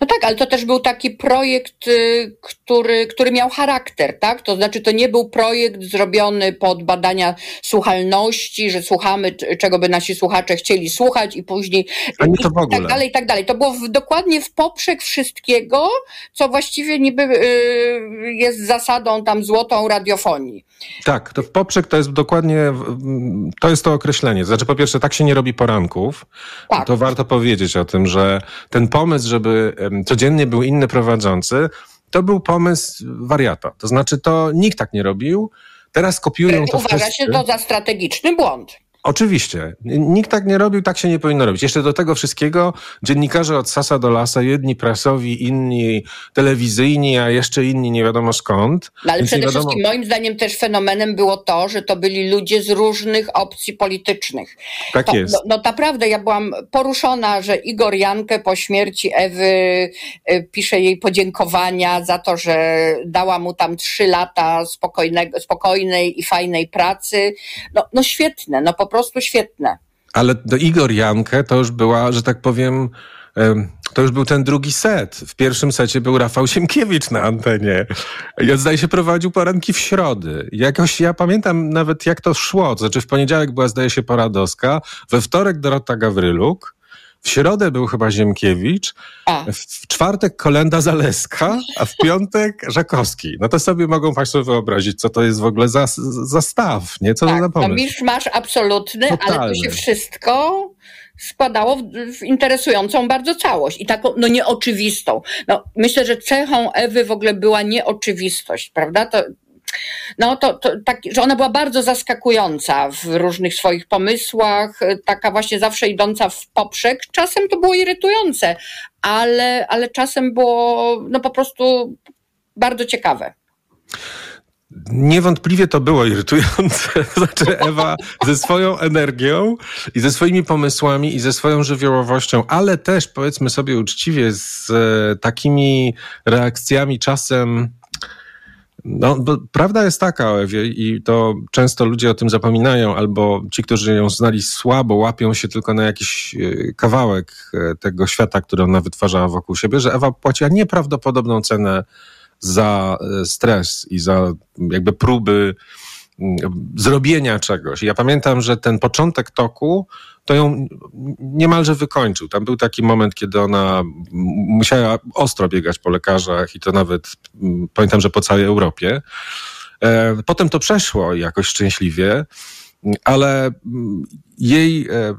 No tak, ale to też był taki projekt, y, który, który miał charakter, tak? To znaczy, to nie był projekt zrobiony pod badania słuchalności, że słuchamy, czego by nasi słuchacze chcieli słuchać i później Ani to w ogóle. tak dalej, i tak dalej. To było w, dokładnie w poprzek wszystkiego, co właściwie niby y, jest zasadą tam złotą radiofonii. Tak, to w poprzek to jest dokładnie, to jest to określenie. Znaczy, po pierwsze, tak się nie robi poranków. Tak. To warto powiedzieć o tym, że ten pomysł, żeby codziennie był inny prowadzący, to był pomysł wariata. To znaczy, to nikt tak nie robił. Teraz kopiują to Uważa wszyscy. się to za strategiczny błąd. Oczywiście. Nikt tak nie robił, tak się nie powinno robić. Jeszcze do tego wszystkiego dziennikarze od sasa do lasa, jedni prasowi, inni telewizyjni, a jeszcze inni nie wiadomo skąd. No ale przede wiadomo- wszystkim moim zdaniem też fenomenem było to, że to byli ludzie z różnych opcji politycznych. Tak to, jest. No, no naprawdę, ja byłam poruszona, że Igor Jankę po śmierci Ewy y, pisze jej podziękowania za to, że dała mu tam trzy lata spokojnej i fajnej pracy. No, no świetne, no po prostu świetne. Ale do Igor Jankę to już była, że tak powiem, em, to już był ten drugi set. W pierwszym secie był Rafał Siemkiewicz na antenie. Ja zdaje się prowadził poranki w środy. Jakoś ja pamiętam nawet jak to szło. Znaczy w poniedziałek była zdaje się Poradowska, we wtorek Dorota Gawryluk, w środę był chyba Ziemkiewicz, A. w czwartek Kolenda Zaleska, a w piątek Żakowski. No to sobie mogą Państwo wyobrazić, co to jest w ogóle za, za staw, nie? Co to za Tak, no pomysł. misz masz absolutny, ale to Totalny. się wszystko składało w, w interesującą bardzo całość i taką, no nieoczywistą. No, myślę, że cechą Ewy w ogóle była nieoczywistość, prawda? To, no to, to tak, że ona była bardzo zaskakująca w różnych swoich pomysłach, y, taka właśnie zawsze idąca w poprzek. Czasem to było irytujące, ale, ale czasem było no po prostu bardzo ciekawe. Niewątpliwie to było irytujące. [LAUGHS] Znaczy Ewa ze swoją energią i ze swoimi pomysłami i ze swoją żywiołowością, ale też powiedzmy sobie uczciwie z e, takimi reakcjami czasem no, prawda jest taka Ewie i to często ludzie o tym zapominają, albo ci, którzy ją znali słabo, łapią się tylko na jakiś e, kawałek e, tego świata, który ona wytwarzała wokół siebie, że Ewa płaciła nieprawdopodobną cenę za e, stres i za jakby próby mm, zrobienia czegoś. Ja pamiętam, że ten początek toku to ją niemalże wykończył. Tam był taki moment, kiedy ona musiała ostro biegać po lekarzach i to nawet mm, pamiętam, że po całej Europie. E, Potem to przeszło jakoś szczęśliwie, ale mm, jej e,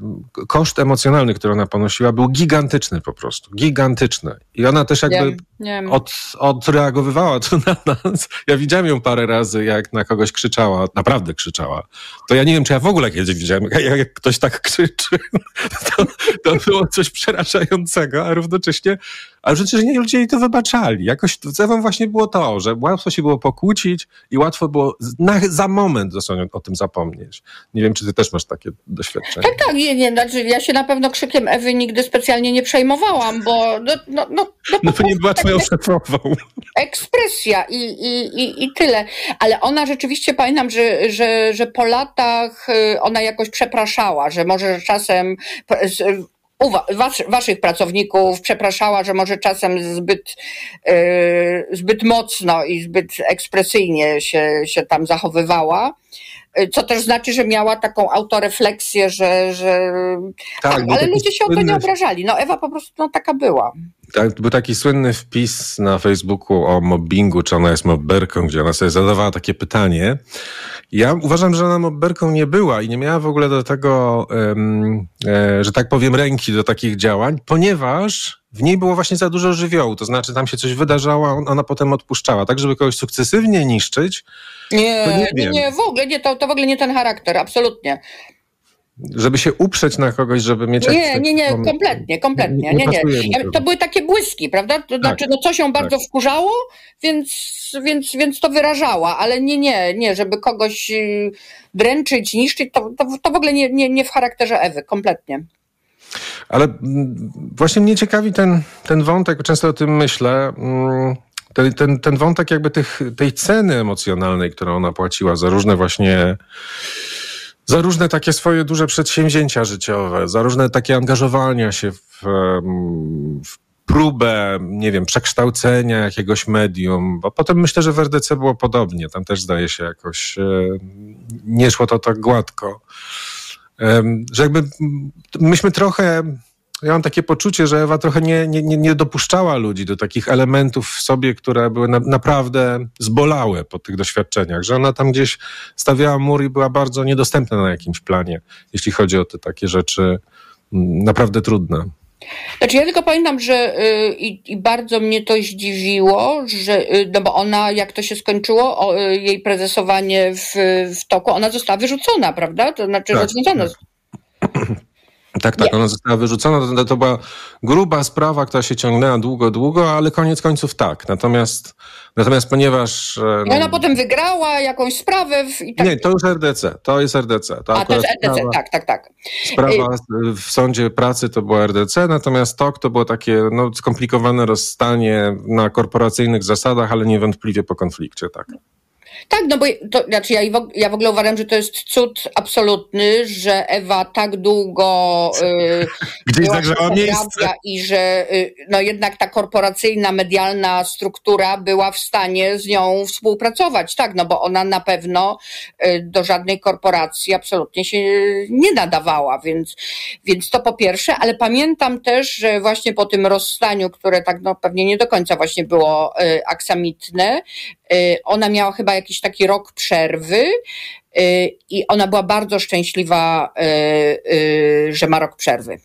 koszt emocjonalny, który ona ponosiła, był gigantyczny po prostu. Gigantyczny. I ona też jakby Wiem, wiem. od, odreagowywała to na nas. Ja widziałem ją parę razy, jak na kogoś krzyczała, naprawdę krzyczała. To ja nie wiem, czy ja w ogóle kiedyś widziałem, jak, ktoś tak krzyczy. [LAUGHS] To, to było coś przerażającego, a równocześnie, a równocześnie ludzie jej to wybaczali. Jakoś Ewą właśnie było to, że łatwo się było pokłócić i łatwo było na, za moment dosłownie o tym zapomnieć. Nie wiem, czy ty też masz takie doświadczenie. Tak, tak, nie, nie, znaczy ja się na pewno krzykiem Ewy nigdy specjalnie nie przejmowałam, bo no, no, no, no, No to nie była tak twoją szefową. ekspresja i, i, i, i tyle. Ale ona rzeczywiście, pamiętam, że, że, że po latach y, ona jakoś przepraszała, że może czasem u wa- was, waszych pracowników przepraszała, że może czasem zbyt, y, zbyt mocno i zbyt ekspresyjnie się, się tam zachowywała. Co też znaczy, że miała taką autorefleksję, że, że Tak, ale ludzie się o to nie słynny- obrażali. No Ewa po prostu no, taka była. Tak, był taki słynny wpis na Facebooku o mobbingu, czy ona jest mobberką, gdzie ona sobie zadawała takie pytanie. Ja uważam, że ona mobberką nie była i nie miała w ogóle do tego, em, e, że tak powiem, ręki do takich działań, ponieważ w niej było właśnie za dużo żywiołu. To znaczy, tam się coś wydarzało, on- ona potem odpuszczała. Tak, żeby kogoś sukcesywnie niszczyć, Nie, nie nie, nie, w ogóle nie, to, to w ogóle nie ten charakter, absolutnie. żeby się uprzeć na kogoś, żeby mieć Nie, nie, nie, kompletnie, kompletnie. Nie Nie, nie. to. były takie błyski, prawda? To znaczy, no coś ją bardzo wkurzało, więc, więc, więc to wyrażała, ale nie, nie, nie, żeby kogoś y, dręczyć, niszczyć, to, to, to w ogóle nie, nie, nie w charakterze Ewy, kompletnie. Ale mm, właśnie mnie ciekawi ten, ten wątek, często o tym myślę. mm, Ten, ten, ten wątek jakby tych, tej ceny emocjonalnej, którą ona płaciła za różne właśnie, za różne takie swoje duże przedsięwzięcia życiowe, za różne takie angażowania się w, w próbę, nie wiem, przekształcenia jakiegoś medium, bo potem myślę, że w RDC było podobnie. Tam też zdaje się jakoś, e, nie szło to tak gładko. Że jakby myśmy trochę, ja mam takie poczucie, że Ewa trochę nie, nie, nie, nie dopuszczała ludzi do takich elementów w sobie, które były na, naprawdę zbolałe po tych doświadczeniach, że ona tam gdzieś stawiała mur i była bardzo niedostępna na jakimś planie, jeśli chodzi o te takie rzeczy mm, naprawdę trudne. Znaczy ja tylko pamiętam, że y, i, i bardzo mnie to zdziwiło, że, y, no bo ona, jak to się skończyło, o, y, jej prezesowanie w, w toku, ona została wyrzucona, prawda? To znaczy Tak, rozwiązana. tak. Tak, tak, ona została wyrzucona. To, to była gruba sprawa, która się ciągnęła długo, długo, ale koniec końców tak. Natomiast, natomiast ponieważ... I ona potem wygrała jakąś sprawę w, tak. Nie, to już RDC, to jest RDC. To A to jest ETC, sprawa- tak, tak, tak. Sprawa w sądzie pracy to była RDC, natomiast TOK to było takie no, skomplikowane rozstanie na korporacyjnych zasadach, ale niewątpliwie po konflikcie, tak. Tak, no bo to, znaczy ja, ja w ogóle uważam, że to jest cud absolutny, że Ewa tak długo y, [LAUGHS] Gdzieś zagrzała miejsce. i że y, no jednak ta korporacyjna, medialna struktura była w stanie z nią współpracować, tak, no bo ona na pewno y, do żadnej korporacji absolutnie się nie nadawała, więc, więc to po pierwsze, ale pamiętam też, że właśnie po tym rozstaniu, które tak no pewnie nie do końca właśnie było y, aksamitne, ona miała chyba jakiś taki rok przerwy, y, i ona była bardzo szczęśliwa, y, y, że ma rok przerwy.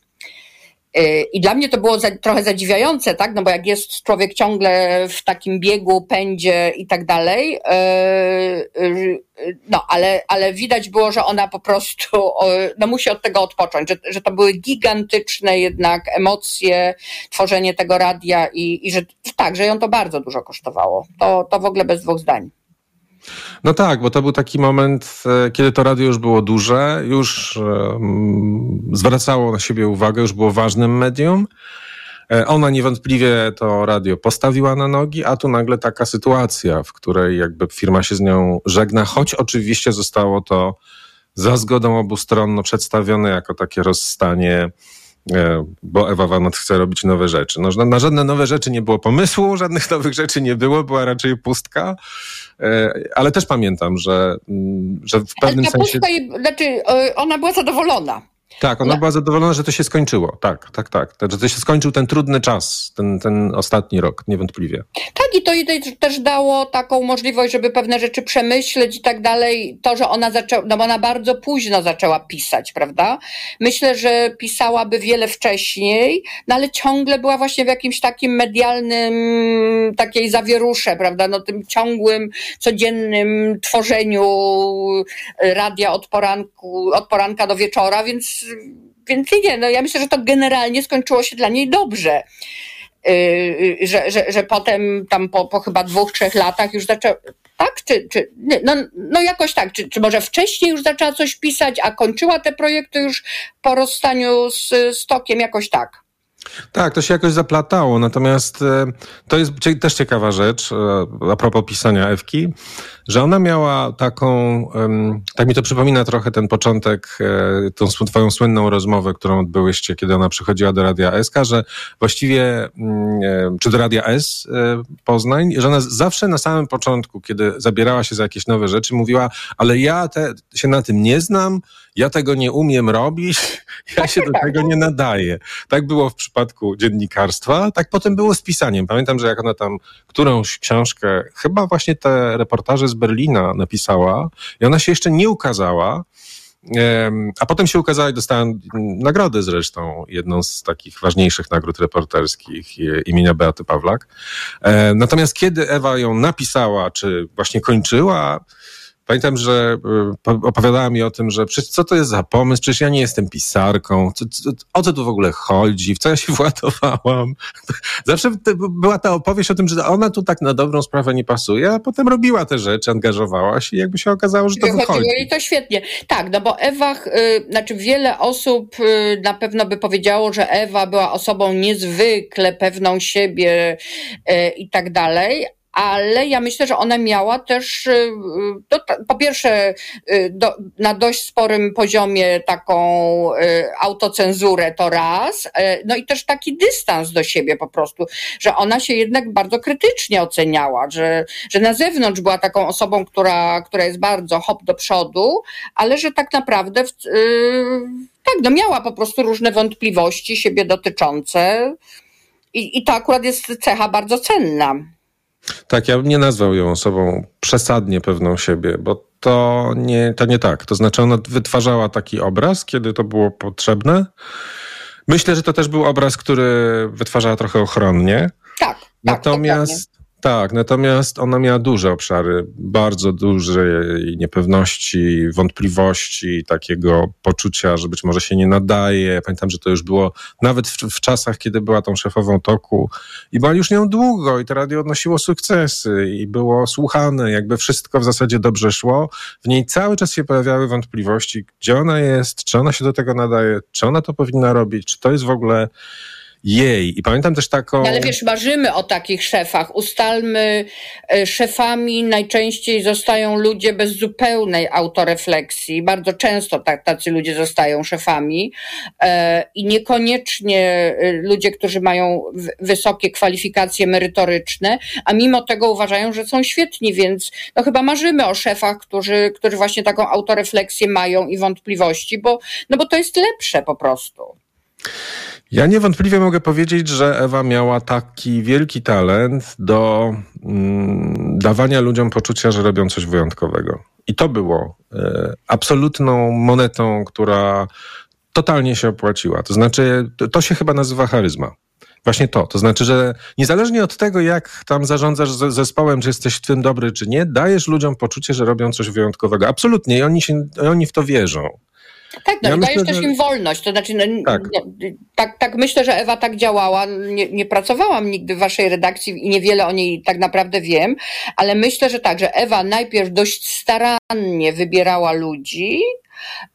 I dla mnie to było za, trochę zadziwiające, tak? No bo jak jest człowiek ciągle w takim biegu, pędzie i tak dalej, y, y, no ale, ale widać było, że ona po prostu no, musi od tego odpocząć, że, że to były gigantyczne jednak emocje, tworzenie tego radia i, i że tak, że ją to bardzo dużo kosztowało. To, to w ogóle bez dwóch zdań. No tak, bo to był taki moment, e, kiedy to radio już było duże, już em, zwracało na siebie uwagę, już było ważnym medium. E, Ona niewątpliwie to radio postawiła na nogi, a tu nagle taka sytuacja, w której jakby firma się z nią żegna, choć oczywiście zostało to za zgodą obu stron no, przedstawione jako takie rozstanie, e, bo Ewa Wanat chce robić nowe rzeczy. No, na, żadne nowe rzeczy nie było pomysłu, [LAUGHS] żadnych nowych rzeczy nie było, była raczej pustka. E, Ale też pamiętam, że, mm, że w Ale pewnym ta sensie. pustka, znaczy ona była zadowolona. Tak, ona No. była zadowolona, że to się skończyło. Tak, tak, tak. Że to się skończył ten trudny czas, ten, ten ostatni rok, niewątpliwie. Tak, i to jej też- też dało taką możliwość, żeby pewne rzeczy przemyśleć i tak dalej. To, że ona zaczęła, no bo ona bardzo późno zaczęła pisać, prawda? Myślę, że pisałaby wiele wcześniej, no ale ciągle była właśnie w jakimś takim medialnym, takiej zawierusze, prawda? No tym ciągłym, codziennym tworzeniu radia od poranku, od poranka do wieczora, więc, więc nie, no ja myślę, że to generalnie skończyło się dla niej dobrze. Yy, że, że, że potem tam po, po chyba dwóch, trzech latach już zaczęła, tak? Czy, czy, no, no jakoś tak, czy, czy może wcześniej już zaczęła coś pisać, a kończyła te projekty już po rozstaniu z, z Tokiem, jakoś tak. Tak, to się jakoś zaplatało, natomiast e, to jest też ciekawa rzecz, e, a propos pisania Ewki, że ona miała taką, tak mi to przypomina trochę ten początek, e, tą twoją słynną rozmowę, którą odbyłyście, kiedy ona przychodziła do Radia SK, że właściwie, mm, e, czy do Radia S e, Poznań, że ona zawsze na samym początku, kiedy zabierała się za jakieś nowe rzeczy, mówiła, ale ja te, się na tym nie znam, ja tego nie umiem robić, [LAUGHS] ja się do tego nie nadaję. Tak było w przypadku dziennikarstwa, tak potem było z pisaniem. Pamiętam, że jak ona tam którąś książkę, chyba właśnie te reportaże z Berlina napisała i ona się jeszcze nie ukazała, a potem się ukazała i dostała mm, nagrodę zresztą, jedną z takich ważniejszych nagród reporterskich e, imienia Beaty Pawlak. E, Natomiast kiedy Ewa ją napisała, czy właśnie kończyła, Pamiętam, że po- opowiadała mi o tym, że przecież co to jest za pomysł, przecież ja nie jestem pisarką, co, co, o co tu w ogóle chodzi, w co ja się [LAUGHS] władowałam. [LAUGHS] Zawsze była ta opowieść o tym, że ona tu tak na dobrą sprawę nie pasuje, a potem robiła te rzeczy, angażowała się i jakby się okazało, że to wychodzi. Wychodziło jej to świetnie. Tak, no bo Ewa, y, znaczy wiele osób y, na pewno by powiedziało, że Ewa była osobą niezwykle pewną siebie y, i tak dalej. Ale ja myślę, że ona miała też, y, y, po pierwsze, y, do, na dość sporym poziomie taką autocenzurę to raz, no i też taki dystans do siebie po prostu, że ona się jednak bardzo krytycznie oceniała, że, że na zewnątrz była taką osobą, która, która jest bardzo hop do przodu, ale że tak naprawdę, w- tak, no miała po prostu różne wątpliwości siebie dotyczące. I, I to akurat jest cecha bardzo cenna. Tak, ja bym nie nazwał ją osobą przesadnie pewną siebie, bo to nie, to nie tak. To znaczy ona wytwarzała taki obraz, kiedy to było potrzebne. Myślę, że to też był obraz, który wytwarzała trochę ochronnie. Tak. tak Natomiast tak, natomiast ona miała duże obszary, bardzo dużej niepewności, wątpliwości, takiego poczucia, że być może się nie nadaje. Pamiętam, że to już było nawet w, w czasach, kiedy była tą szefową toku i była już nią długo i to radio odnosiło sukcesy i było słuchane, jakby wszystko w zasadzie dobrze szło. W niej cały czas się pojawiały wątpliwości, gdzie ona jest, czy ona się do tego nadaje, czy ona to powinna robić, czy to jest w ogóle jej. I pamiętam też taką. No, ale wiesz, marzymy o takich szefach. Ustalmy, e, szefami najczęściej zostają ludzie bez zupełnej autorefleksji. Bardzo często tak, tacy ludzie zostają szefami e, i niekoniecznie e, ludzie, którzy mają wysokie kwalifikacje merytoryczne, a mimo tego uważają, że są świetni, więc no chyba marzymy o szefach, którzy, którzy właśnie taką autorefleksję mają i wątpliwości, bo, no bo to jest lepsze po prostu. Ja niewątpliwie mogę powiedzieć, że Ewa miała taki wielki talent do mm, dawania ludziom poczucia, że robią coś wyjątkowego. I to było e, absolutną monetą, która totalnie się opłaciła. To znaczy, to, to się chyba nazywa charyzma. Właśnie to. To znaczy, że niezależnie od tego, jak tam zarządzasz zespołem, czy jesteś w tym dobry, czy nie, dajesz ludziom poczucie, że robią coś wyjątkowego. Absolutnie. I oni, się, oni w to wierzą. Tak, no ja dajesz myślę, też że... im wolność. To znaczy, no, tak. No, tak. tak, myślę, że Ewa tak działała. Nie, nie, pracowałam nigdy w waszej redakcji i niewiele o niej tak naprawdę wiem, ale myślę, że tak, że Ewa najpierw dość starannie wybierała ludzi,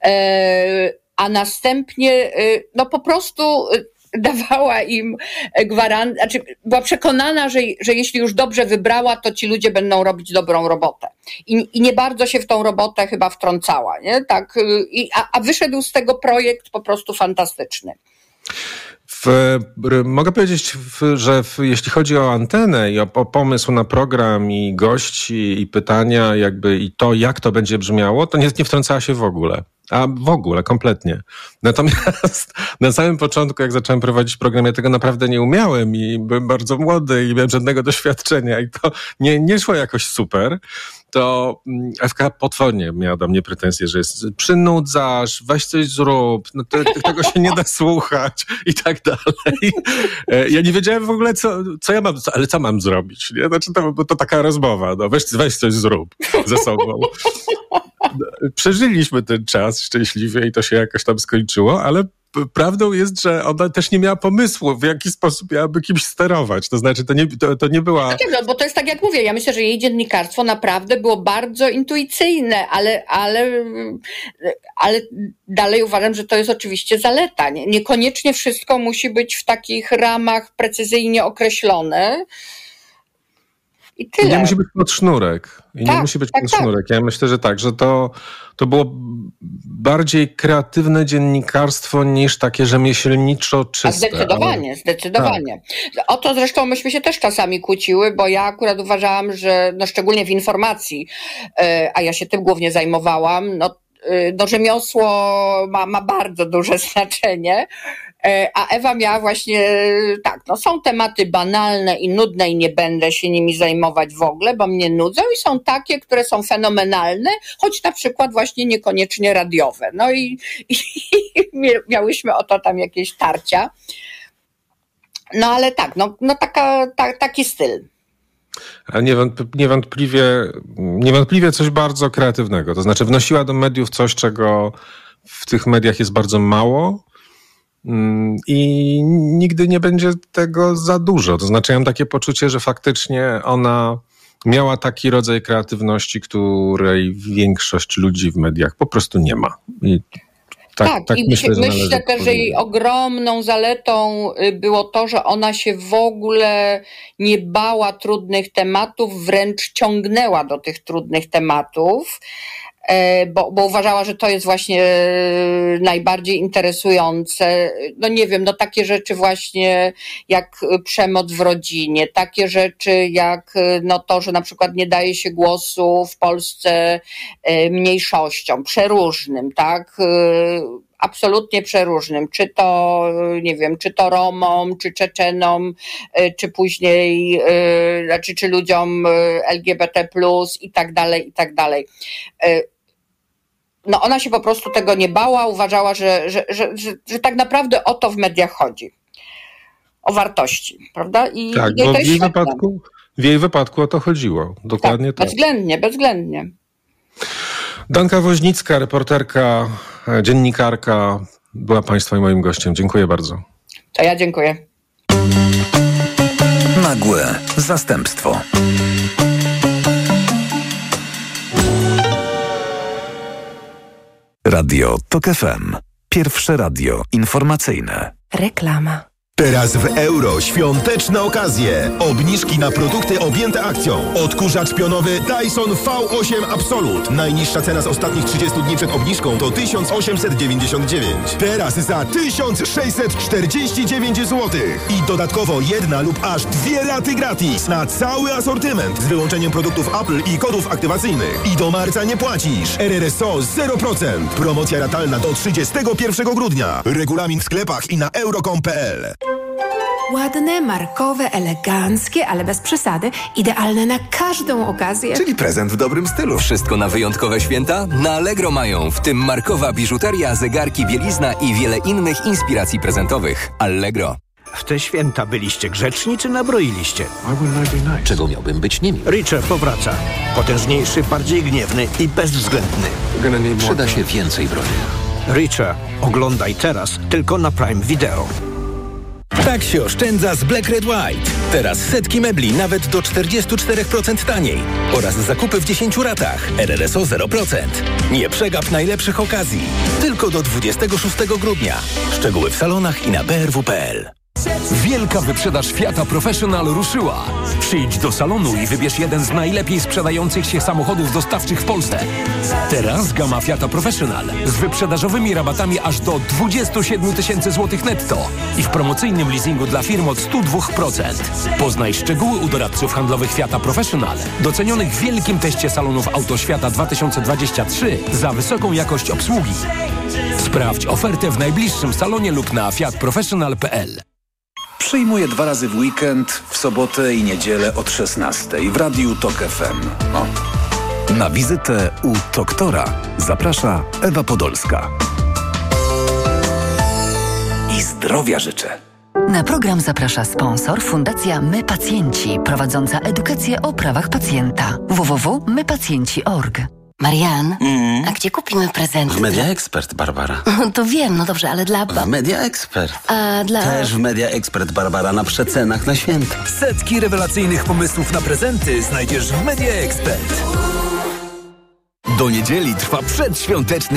e, a następnie e, no po prostu [LAUGHS] dawała im gwarancję, znaczy była przekonana, że, że jeśli już dobrze wybrała, to ci ludzie będą robić dobrą robotę. I, i nie bardzo się w tą robotę chyba wtrącała, nie? Tak, i, a, a wyszedł z tego projekt po prostu fantastyczny. W, mogę powiedzieć, że w, jeśli chodzi o antenę i o, o, pomysł na program i gości i pytania, jakby i to, jak to będzie brzmiało, to nie, nie wtrącała się w ogóle. A w ogóle, kompletnie. Natomiast [LAUGHS] na samym początku, jak zacząłem prowadzić program, ja tego naprawdę nie umiałem i byłem bardzo młody i miałem żadnego [LAUGHS] doświadczenia i to nie, nie szło jakoś super to mm, FK potwornie miała do mnie pretensje, że jest przynudzasz, weź coś zrób, no to, tego się nie da [LAUGHS] słuchać i tak dalej. E, ja nie wiedziałem w ogóle, co, co ja mam, ale co mam zrobić, nie? Znaczy to, to taka rozmowa, no weź, weź coś zrób ze sobą. Przeżyliśmy ten czas szczęśliwie i to się jakoś tam skończyło, ale prawdą jest, że ona też nie miała pomysłu, w jaki sposób miałaby kimś sterować. To znaczy, to nie, to, to nie była. No, bo to jest tak, jak mówię, ja myślę, że jej dziennikarstwo naprawdę było bardzo intuicyjne, ale, ale, ale dalej uważam, że to jest oczywiście zaleta. Nie? Niekoniecznie wszystko musi być w takich ramach precyzyjnie określone. I tyle. Nie musi być pod sznurek. I tak, nie musi być tak, pod tak. sznurek. Ja myślę, że tak, że to, to było bardziej kreatywne dziennikarstwo niż takie rzemieślniczo czyste. A zdecydowanie, ale... zdecydowanie. Tak. O to zresztą myśmy się też czasami kłóciły, bo ja akurat uważałam, że no szczególnie w informacji, e, a ja się tym głównie zajmowałam, no, e, no rzemiosło ma, ma bardzo duże [LAUGHS] znaczenie a Ewa miała właśnie tak, no są tematy banalne i nudne i nie będę się nimi zajmować w ogóle, bo mnie nudzą i są takie, które są fenomenalne, choć na przykład właśnie niekoniecznie radiowe. No i, i, i miałyśmy o to tam jakieś tarcia. No ale tak, no, no taka, ta, taki styl. A niewątpliwie, niewątpliwie coś bardzo kreatywnego. To znaczy wnosiła do mediów coś, czego w tych mediach jest bardzo mało, I nigdy nie będzie tego za dużo. To znaczy, ja mam takie poczucie, że faktycznie ona miała taki rodzaj kreatywności, której większość ludzi w mediach po prostu nie ma. I tak, tak, tak i myślę, że, myślę też, że jej ogromną zaletą y, było to, że ona się w ogóle nie bała trudnych tematów, wręcz ciągnęła do tych trudnych tematów. E, bo, bo uważała, że to jest właśnie e, najbardziej interesujące. No nie wiem, no takie rzeczy właśnie jak przemoc w rodzinie, takie rzeczy jak no to, że na przykład nie daje się głosu w Polsce e, mniejszościom, przeróżnym, tak? absolutnie przeróżnym, czy to, nie wiem, czy to Romom, czy Czeczenom, czy później, znaczy, czy ludziom LGBT, i tak dalej, i tak dalej no ona się po prostu tego nie bała, uważała, że, że, że, że, że tak naprawdę o to w mediach chodzi. O wartości, prawda? I, Tak, i bo w jej, świetne. wypadku, w jej wypadku o to chodziło. Dokładnie tak. Bezwzględnie, bezwzględnie. Danka Woźnicka, reporterka, dziennikarka, była Państwa i moim gościem. Dziękuję bardzo. To ja dziękuję. Nagłe zastępstwo. Radio TOK FM. Pierwsze radio informacyjne. Reklama. Teraz w euro świąteczne okazje. Obniżki na produkty objęte akcją. Odkurzacz pionowy Dyson V8 Absolut. Najniższa cena z ostatnich 30 dni przed obniżką to 1899. Teraz za 1649 zł. I dodatkowo jedna lub aż dwie raty gratis na cały asortyment z wyłączeniem produktów Apple i kodów aktywacyjnych. I do marca nie płacisz. RRSO 0%. Promocja ratalna do 31 grudnia. Regulamin w sklepach i na euro.com.pl. Ładne, markowe, eleganckie, ale bez przesady. Idealne na każdą okazję. Czyli prezent w dobrym stylu. Wszystko na wyjątkowe święta? Na Allegro mają, w tym markowa biżuteria, zegarki, bielizna i wiele innych inspiracji prezentowych. Allegro. W te święta byliście grzeczni czy nabroiliście? Czego miałbym być nimi? Richard powraca. Potężniejszy, bardziej gniewny i bezwzględny. Przyda się więcej broni. Richard, oglądaj teraz tylko na Prime Video. Tak się oszczędza z Black Red White. Teraz setki mebli nawet do 44% taniej. Oraz zakupy w 10 ratach. RRSO 0%. Nie przegap najlepszych okazji. Tylko do 26 grudnia. Szczegóły w salonach i na brw.pl. Wielka wyprzedaż Fiata Professional ruszyła. Przyjdź do salonu i wybierz jeden z najlepiej sprzedających się samochodów dostawczych w Polsce. Teraz gama Fiata Professional z wyprzedażowymi rabatami aż do 27 tysięcy złotych netto i w promocyjnym leasingu dla firm od 102%. Poznaj szczegóły u doradców handlowych Fiata Professional, docenionych w wielkim teście salonów Autoświata 2023 za wysoką jakość obsługi. Sprawdź ofertę w najbliższym salonie lub na fiatprofessional.pl. Przyjmuję dwa razy w weekend, w sobotę i niedzielę od 16 w Radiu TOK FM. O. Na wizytę u doktora zaprasza Ewa Podolska. I zdrowia życzę. Na program zaprasza sponsor Fundacja My Pacjenci, prowadząca edukację o prawach pacjenta. www.mypacjenci.org. Marian, a gdzie kupimy prezenty? W Media Expert, Barbara. To wiem, no dobrze, ale dla... W Media Expert. A dla... Też w Media Expert, Barbara, na przecenach na święta. Setki rewelacyjnych pomysłów na prezenty znajdziesz w Media Expert. Do niedzieli trwa przedświąteczny